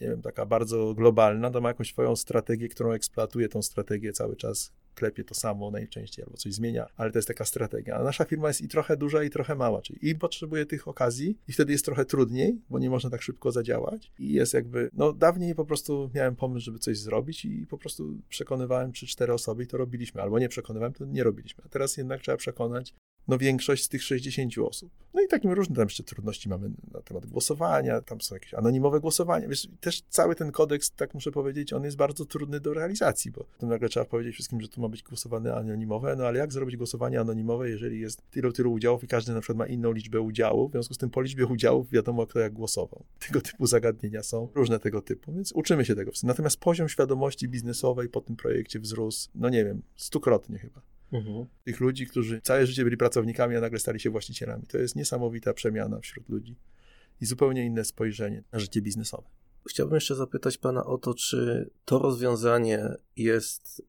nie wiem, taka bardzo globalna, to ma jakąś swoją strategię, którą eksploatuje tą strategię cały czas, klepie to samo najczęściej albo coś zmienia, ale to jest taka strategia. A nasza firma jest i trochę duża, i trochę mała, czyli i potrzebuje tych okazji, i wtedy jest trochę trudniej, bo nie można tak szybko zadziałać. I jest jakby, no dawniej po prostu miałem pomysł, żeby coś zrobić i po prostu przekonywałem trzy, cztery osoby i to robiliśmy, albo nie przekonywałem, to nie robiliśmy. A teraz jednak trzeba przekonać no większość z tych 60 osób. No i takim różne tam jeszcze trudności mamy na temat głosowania, tam są jakieś anonimowe głosowania. Wiesz, też cały ten kodeks, tak muszę powiedzieć, on jest bardzo trudny do realizacji, bo to nagle trzeba powiedzieć wszystkim, że tu ma być głosowane anonimowe, no ale jak zrobić głosowanie anonimowe, jeżeli jest tylu, tylu udziałów i każdy na przykład ma inną liczbę udziałów, w związku z tym po liczbie udziałów wiadomo, kto jak głosował. Tego typu zagadnienia są różne tego typu, więc uczymy się tego. Natomiast poziom świadomości biznesowej po tym projekcie wzrósł, no nie wiem, stukrotnie chyba. Mhm. Tych ludzi, którzy całe życie byli pracownikami, a nagle stali się właścicielami. To jest niesamowita przemiana wśród ludzi i zupełnie inne spojrzenie na życie biznesowe. Chciałbym jeszcze zapytać Pana o to, czy to rozwiązanie jest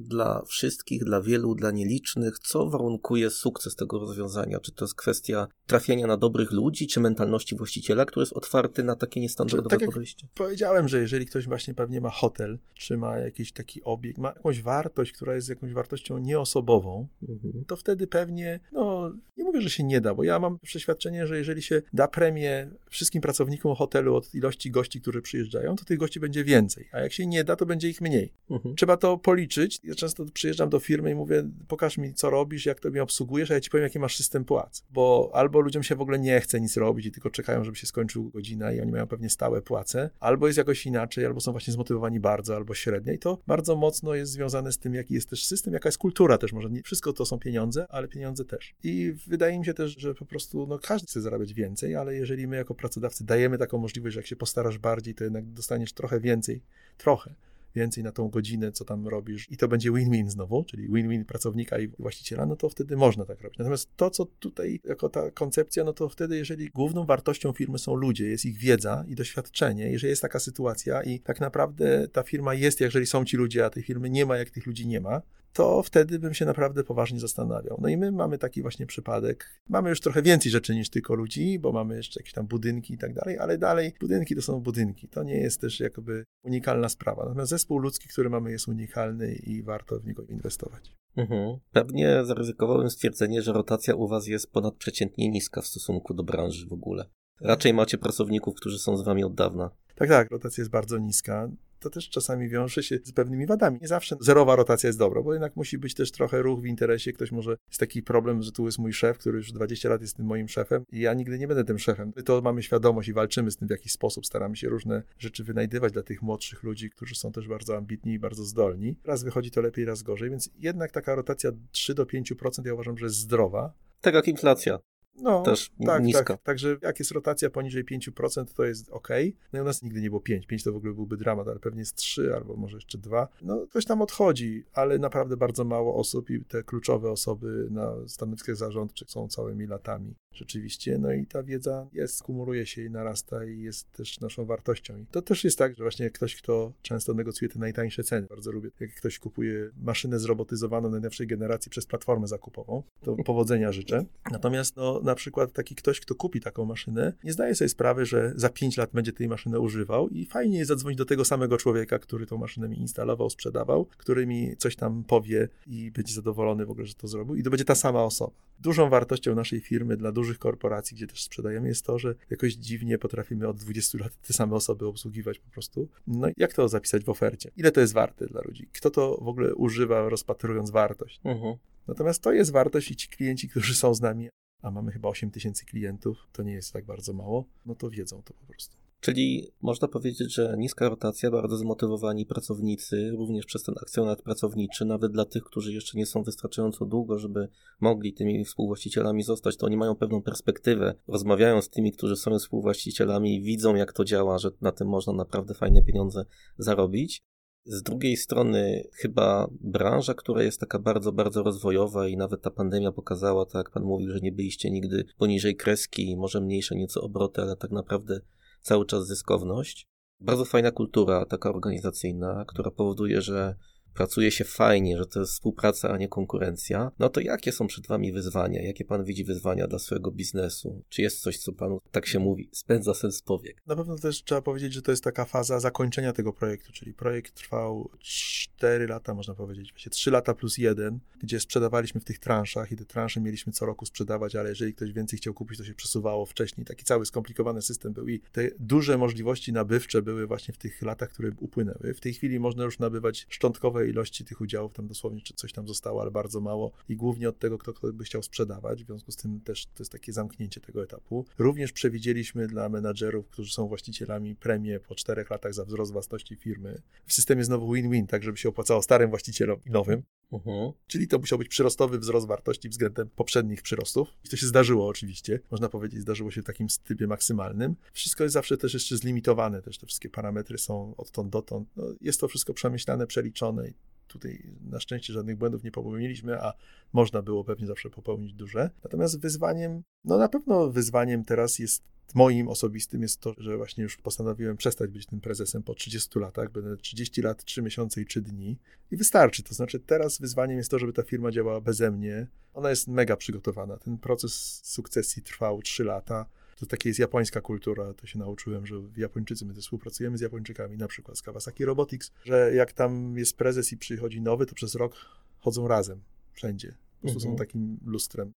dla wszystkich, dla wielu, dla nielicznych? Co warunkuje sukces tego rozwiązania? Czy to jest kwestia trafienia na dobrych ludzi, czy mentalności właściciela, który jest otwarty na takie niestandardowe tak podejście? Powiedziałem, że jeżeli ktoś właśnie pewnie ma hotel, czy ma jakiś taki obiekt, ma jakąś wartość, która jest jakąś wartością nieosobową, mhm. to wtedy pewnie, no, nie mówię, że się nie da, bo ja mam przeświadczenie, że jeżeli się da premię wszystkim pracownikom hotelu od ilości gości, którzy przyjeżdżają, to tych gości będzie więcej, a jak się nie da, to będzie ich mniej. Mhm. Trzeba to policzyć. Ja często przyjeżdżam do firmy i mówię, pokaż mi, co robisz, jak to mnie obsługujesz, a ja ci powiem, jaki masz system płac. Bo albo ludziom się w ogóle nie chce nic robić i tylko czekają, żeby się skończył godzina i oni mają pewnie stałe płace, albo jest jakoś inaczej, albo są właśnie zmotywowani bardzo, albo średnio i to bardzo mocno jest związane z tym, jaki jest też system, jaka jest kultura też. Może nie wszystko to są pieniądze, ale pieniądze też. I wydaje mi się też, że po prostu no, każdy chce zarabiać więcej, ale jeżeli my jako pracodawcy dajemy taką możliwość, że jak się postarasz bardziej, to jednak dostaniesz trochę więcej, trochę więcej na tą godzinę, co tam robisz i to będzie win-win znowu, czyli win-win pracownika i właściciela, no to wtedy można tak robić. Natomiast to, co tutaj jako ta koncepcja, no to wtedy, jeżeli główną wartością firmy są ludzie, jest ich wiedza i doświadczenie, jeżeli jest taka sytuacja i tak naprawdę ta firma jest, jeżeli są ci ludzie, a tej firmy nie ma, jak tych ludzi nie ma, to wtedy bym się naprawdę poważnie zastanawiał. No i my mamy taki właśnie przypadek. Mamy już trochę więcej rzeczy niż tylko ludzi, bo mamy jeszcze jakieś tam budynki i tak dalej, ale dalej budynki to są budynki. To nie jest też jakby unikalna sprawa. Natomiast zespół ludzki, który mamy, jest unikalny i warto w niego inwestować. Mhm. Pewnie zaryzykowałem stwierdzenie, że rotacja u Was jest ponadprzeciętnie niska w stosunku do branży w ogóle. Raczej macie pracowników, którzy są z Wami od dawna. Tak, tak, rotacja jest bardzo niska to też czasami wiąże się z pewnymi wadami. Nie zawsze zerowa rotacja jest dobra, bo jednak musi być też trochę ruch w interesie. Ktoś może, jest taki problem, że tu jest mój szef, który już 20 lat jest tym moim szefem i ja nigdy nie będę tym szefem. My to mamy świadomość i walczymy z tym w jakiś sposób. Staramy się różne rzeczy wynajdywać dla tych młodszych ludzi, którzy są też bardzo ambitni i bardzo zdolni. Raz wychodzi to lepiej, raz gorzej, więc jednak taka rotacja 3 do 5% ja uważam, że jest zdrowa. Tak jak inflacja no, też tak, niska. Tak. Także jak jest rotacja poniżej 5%, to jest ok. No i u nas nigdy nie było 5. 5 to w ogóle byłby dramat, ale pewnie jest 3 albo może jeszcze 2. No ktoś tam odchodzi, ale naprawdę bardzo mało osób i te kluczowe osoby na stanowiskach zarządczych są całymi latami rzeczywiście. No i ta wiedza jest, kumuluje się i narasta i jest też naszą wartością. I to też jest tak, że właśnie ktoś, kto często negocjuje te najtańsze ceny, bardzo lubię, jak ktoś kupuje maszynę zrobotyzowaną najnowszej generacji przez platformę zakupową, to powodzenia życzę. Natomiast no, na przykład taki ktoś, kto kupi taką maszynę, nie zdaje sobie sprawy, że za 5 lat będzie tej maszyny używał i fajnie jest zadzwonić do tego samego człowieka, który tą maszynę mi instalował, sprzedawał, który mi coś tam powie i będzie zadowolony w ogóle, że to zrobił i to będzie ta sama osoba. Dużą wartością naszej firmy dla dużych korporacji, gdzie też sprzedajemy, jest to, że jakoś dziwnie potrafimy od 20 lat te same osoby obsługiwać po prostu. No i jak to zapisać w ofercie? Ile to jest warte dla ludzi? Kto to w ogóle używa, rozpatrując wartość? Uh mhm. -huh. Natomiast to jest wartość i ci klienci, którzy są z nami, a mamy chyba 8 tysięcy klientów, to nie jest tak bardzo mało, no to wiedzą to po prostu. Czyli można powiedzieć, że niska rotacja, bardzo zmotywowani pracownicy, również przez ten akcjonat pracowniczy, nawet dla tych, którzy jeszcze nie są wystarczająco długo, żeby mogli tymi współwłaścicielami zostać, to oni mają pewną perspektywę. Rozmawiają z tymi, którzy są współwłaścicielami, widzą jak to działa, że na tym można naprawdę fajne pieniądze zarobić. Z drugiej strony, chyba branża, która jest taka bardzo, bardzo rozwojowa i nawet ta pandemia pokazała, tak jak pan mówił, że nie byliście nigdy poniżej kreski, może mniejsze nieco obroty, ale tak naprawdę cały czas zyskowność. Bardzo fajna kultura taka organizacyjna, która powoduje, że pracuje się fajnie, że to jest współpraca, a nie konkurencja, no to jakie są przed Wami wyzwania? Jakie Pan widzi wyzwania dla swojego biznesu? Czy jest coś, co Panu, tak się mówi, spędza sens powiek? Na pewno też trzeba powiedzieć, że to jest taka faza zakończenia tego projektu, czyli projekt trwał 4 lata, można powiedzieć, właśnie 3 lata plus 1, gdzie sprzedawaliśmy w tych transzach i te transze mieliśmy co roku sprzedawać, ale jeżeli ktoś więcej chciał kupić, to się przesuwało wcześniej. Taki cały skomplikowany system był i te duże możliwości nabywcze były właśnie w tych latach, które upłynęły. W tej chwili można już nabywać szczątkowe ilości tych udziałów, tam dosłownie czy coś tam zostało, ale bardzo mało i głównie od tego, kto, kto by chciał sprzedawać, w związku z tym też to jest takie zamknięcie tego etapu. Również przewidzieliśmy dla menadżerów, którzy są właścicielami premię po czterech latach za wzrost własności firmy. W systemie znowu win-win, tak żeby się opłacało starym właścicielom i nowym. Uh-huh. Czyli to musiał być przyrostowy wzrost wartości względem poprzednich przyrostów. I to się zdarzyło oczywiście. Można powiedzieć, zdarzyło się w takim typie maksymalnym. Wszystko jest zawsze też jeszcze zlimitowane, też te wszystkie parametry są odtąd dotąd. No, jest to wszystko przemyślane, przeliczone tutaj na szczęście żadnych błędów nie popełniliśmy, a można było pewnie zawsze popełnić duże. Natomiast wyzwaniem, no na pewno wyzwaniem teraz jest moim osobistym jest to, że właśnie już postanowiłem przestać być tym prezesem po 30 latach. Będę 30 lat, 3 miesiące i 3 dni i wystarczy. To znaczy teraz wyzwaniem jest to, żeby ta firma działała beze mnie. Ona jest mega przygotowana. Ten proces sukcesji trwał 3 lata. To takie jest japońska kultura, to się nauczyłem, że Japończycy, my też współpracujemy z Japończykami, na przykład z Kawasaki Robotics, że jak tam jest prezes i przychodzi nowy, to przez rok chodzą razem, wszędzie. Po prostu mhm. są takim lustrem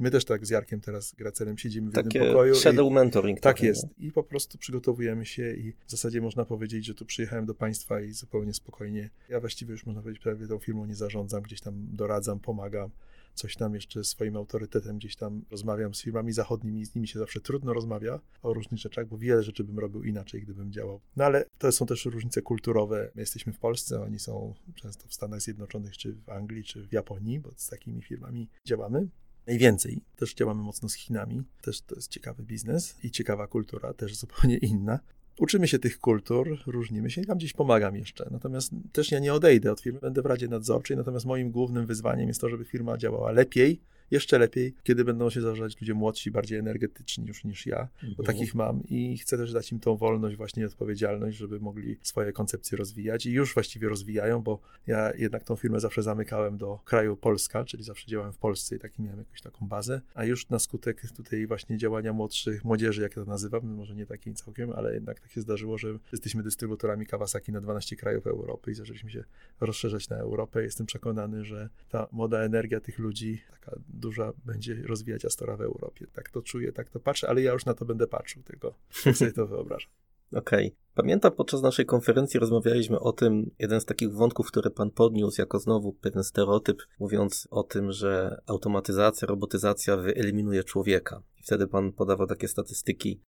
My też tak z Jarkiem teraz, Gracelem, siedzimy w Takie jednym pokoju. shadow mentoring. Tak jest. nie? I po prostu przygotowujemy się i w zasadzie można powiedzieć, że tu przyjechałem do Państwa i zupełnie spokojnie. Ja właściwie już można powiedzieć, prawie tą firmą nie zarządzam, gdzieś tam doradzam, pomagam. Coś tam jeszcze swoim autorytetem gdzieś tam rozmawiam z firmami zachodnimi, z nimi się zawsze trudno rozmawia o różnych rzeczach, bo wiele rzeczy bym robił inaczej, gdybym działał. No ale to są też różnice kulturowe. My jesteśmy w Polsce, oni są często w Stanach Zjednoczonych, czy w Anglii, czy w Japonii, bo z takimi firmami działamy. Najwięcej. Też działamy mocno z Chinami. Też to jest ciekawy biznes i ciekawa kultura, też zupełnie inna. Uczymy się tych kultur, różnimy się i tam gdzieś pomagam jeszcze. Natomiast też ja nie odejdę od firmy, będę w Radzie Nadzorczej, natomiast moim głównym wyzwaniem jest to, żeby firma działała lepiej, jeszcze lepiej, kiedy będą się zarządzać ludzie młodsi, bardziej energetyczni już niż ja, bo Mhm. takich mam i chcę też dać im tą wolność, właśnie odpowiedzialność, żeby mogli swoje koncepcje rozwijać i już właściwie rozwijają, bo ja jednak tą firmę zawsze zamykałem do kraju Polska, czyli zawsze działałem w Polsce i taki miałem jakąś taką bazę, a już na skutek tutaj właśnie działania młodszych, młodzieży, jak ja to nazywam, może nie takiej całkiem, ale jednak tak się zdarzyło, że jesteśmy dystrybutorami Kawasaki na 12 krajów Europy i zaczęliśmy się rozszerzać na Europę. Jestem przekonany, że ta młoda energia tych ludzi, taka duża, będzie rozwijać Astora w Europie. Tak to czuję, tak to patrzę, ale ja już na to będę patrzył, tylko tak sobie to wyobrażam. Okej. Pamiętam, podczas naszej konferencji rozmawialiśmy o tym, jeden z takich wątków, który pan podniósł jako znowu pewien stereotyp, mówiąc o tym, że automatyzacja, robotyzacja wyeliminuje człowieka. I wtedy pan podawał takie statystyki,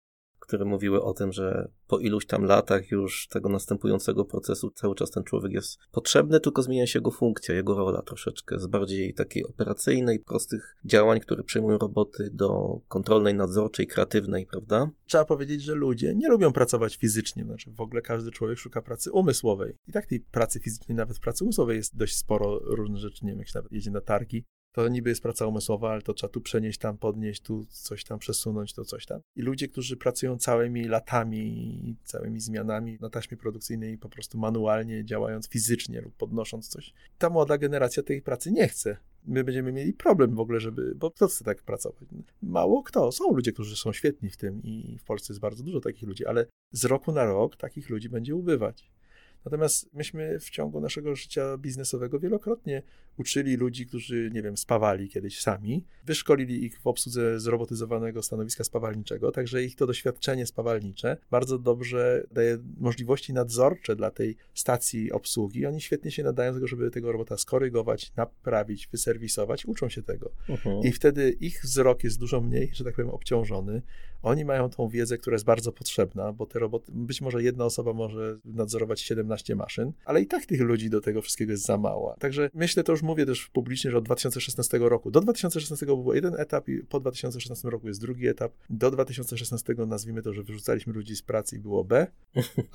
które mówiły o tym, że po iluś tam latach już tego następującego procesu cały czas ten człowiek jest potrzebny, tylko zmienia się jego funkcja, jego rola troszeczkę z bardziej takiej operacyjnej, prostych działań, które przejmują roboty do kontrolnej, nadzorczej, kreatywnej, prawda? Trzeba powiedzieć, że ludzie nie lubią pracować fizycznie, znaczy w ogóle każdy człowiek szuka pracy umysłowej. I tak tej pracy fizycznej, nawet pracy umysłowej jest dość sporo różnych rzeczy, nie wiem, jak się nawet jedzie na targi, to niby jest praca umysłowa, ale to trzeba tu przenieść, tam podnieść, tu coś tam przesunąć, to coś tam. I ludzie, którzy pracują całymi latami, całymi zmianami na taśmie produkcyjnej, po prostu manualnie działając fizycznie lub podnosząc coś, ta młoda generacja tej pracy nie chce. My będziemy mieli problem w ogóle, żeby, bo kto chce tak pracować? Mało kto. Są ludzie, którzy są świetni w tym i w Polsce jest bardzo dużo takich ludzi, ale z roku na rok takich ludzi będzie ubywać. Natomiast myśmy w ciągu naszego życia biznesowego wielokrotnie uczyli ludzi, którzy, nie wiem, spawali kiedyś sami, wyszkolili ich w obsłudze zrobotyzowanego stanowiska spawalniczego, także ich to doświadczenie spawalnicze bardzo dobrze daje możliwości nadzorcze dla tej stacji obsługi. Oni świetnie się nadają do tego, żeby tego robota skorygować, naprawić, wyserwisować, uczą się tego. I wtedy ich wzrok jest dużo mniej, że tak powiem, obciążony. Oni mają tą wiedzę, która jest bardzo potrzebna, bo te roboty, być może jedna osoba może nadzorować 17 maszyn, ale i tak tych ludzi do tego wszystkiego jest za mało. Także myślę, to już mówię też publicznie, że od 2016 roku. Do 2016 był jeden etap i po 2016 roku jest drugi etap. Do 2016 nazwijmy to, że wyrzucaliśmy ludzi z pracy i było B,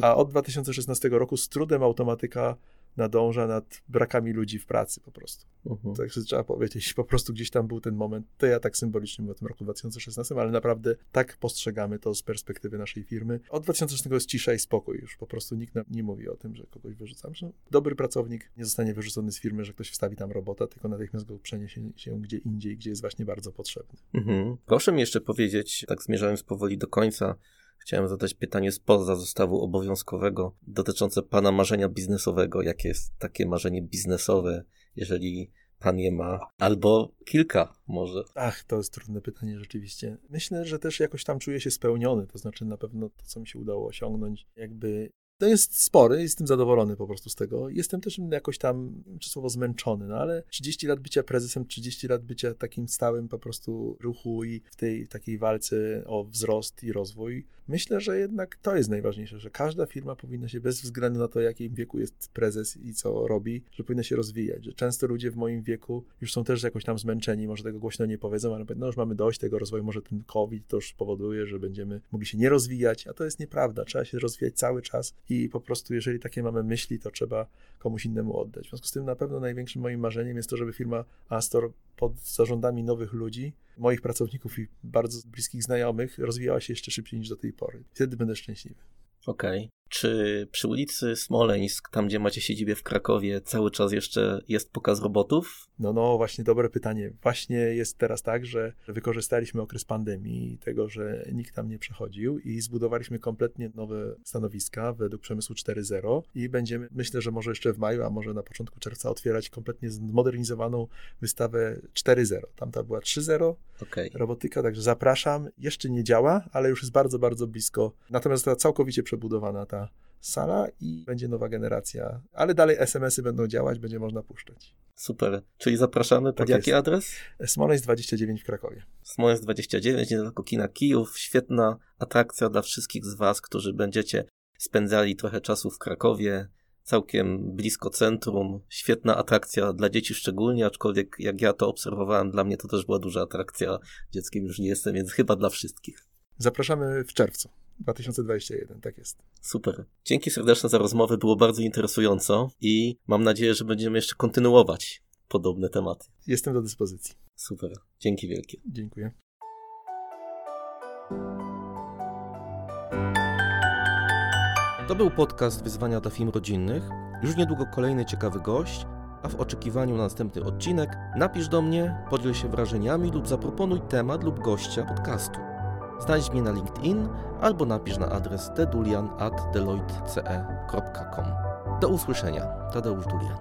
a od 2016 roku z trudem automatyka nadąża nad brakami ludzi w pracy po prostu. Mhm. Tak sobie trzeba powiedzieć, po prostu gdzieś tam był ten moment, to ja tak symbolicznie mówię o tym roku 2016, ale naprawdę tak postrzegamy to z perspektywy naszej firmy. Od 2016 jest cisza i spokój już, po prostu nikt nam nie mówi o tym, że kogoś wyrzucamy. Że dobry pracownik nie zostanie wyrzucony z firmy, że ktoś wstawi tam robota, tylko natychmiast go przeniesie się gdzie indziej, gdzie jest właśnie bardzo potrzebny. Mhm. Proszę mi jeszcze powiedzieć, tak zmierzając powoli do końca, chciałem zadać pytanie spoza zestawu obowiązkowego dotyczące pana marzenia biznesowego. Jakie jest takie marzenie biznesowe, jeżeli pan je ma? Albo kilka może. Ach, to jest trudne pytanie rzeczywiście. Myślę, że też jakoś tam czuję się spełniony, to znaczy na pewno to, co mi się udało osiągnąć, jakby to jest spory, jestem zadowolony po prostu z tego. Jestem też jakoś tam słowo zmęczony, no ale 30 lat bycia prezesem, 30 lat bycia takim stałym po prostu ruchu i w tej takiej walce o wzrost i rozwój, myślę, że jednak to jest najważniejsze, że każda firma powinna się bez względu na to, jakim wieku jest prezes i co robi, że powinna się rozwijać, że często ludzie w moim wieku już są też jakoś tam zmęczeni, może tego głośno nie powiedzą, ale no już mamy dość tego rozwoju, może ten COVID to już powoduje, że będziemy mogli się nie rozwijać, a to jest nieprawda, trzeba się rozwijać cały czas i po prostu jeżeli takie mamy myśli, to trzeba komuś innemu oddać. W związku z tym na pewno największym moim marzeniem jest to, żeby firma Astor pod zarządami nowych ludzi, moich pracowników i bardzo bliskich znajomych rozwijała się jeszcze szybciej niż do tej pory. Wtedy będę szczęśliwy. Okej. Czy przy ulicy Smoleńsk, tam gdzie macie siedzibę w Krakowie, cały czas jeszcze jest pokaz robotów? No, no, właśnie dobre pytanie. Właśnie jest teraz tak, że wykorzystaliśmy okres pandemii i tego, że nikt tam nie przechodził i zbudowaliśmy kompletnie nowe stanowiska według przemysłu 4.0 i będziemy, myślę, że może jeszcze w maju, a może na początku czerwca otwierać kompletnie zmodernizowaną wystawę 4.0. Tamta była 3.0 okay. robotyka, także zapraszam. Jeszcze nie działa, ale już jest bardzo, bardzo blisko. Natomiast ta całkowicie przebudowana ta sala i będzie nowa generacja, ale dalej SMS-y będą działać, będzie można puszczać. Super. Czyli zapraszamy pod tak jaki jest. adres? Smoleńsk 29 w Krakowie. Smoleńsk 29, niedaleko kina Kijów. Świetna atrakcja dla wszystkich z Was, którzy będziecie spędzali trochę czasu w Krakowie, całkiem blisko centrum. Świetna atrakcja dla dzieci szczególnie, aczkolwiek jak ja to obserwowałem, dla mnie to też była duża atrakcja. Dzieckiem już nie jestem, więc chyba dla wszystkich. Zapraszamy w czerwcu. 2021, tak jest. Super. Dzięki serdeczne za rozmowę, było bardzo interesująco i mam nadzieję, że będziemy jeszcze kontynuować podobne tematy. Jestem do dyspozycji. Super. Dzięki wielkie. Dziękuję. To był podcast Wyzwania dla Film Rodzinnych. Już niedługo kolejny ciekawy gość, a w oczekiwaniu na następny odcinek napisz do mnie, podziel się wrażeniami lub zaproponuj temat lub gościa podcastu. Znajdź mnie na LinkedIn albo napisz na adres tedulian.deloitte.com. Do usłyszenia. Tadeusz Dulian.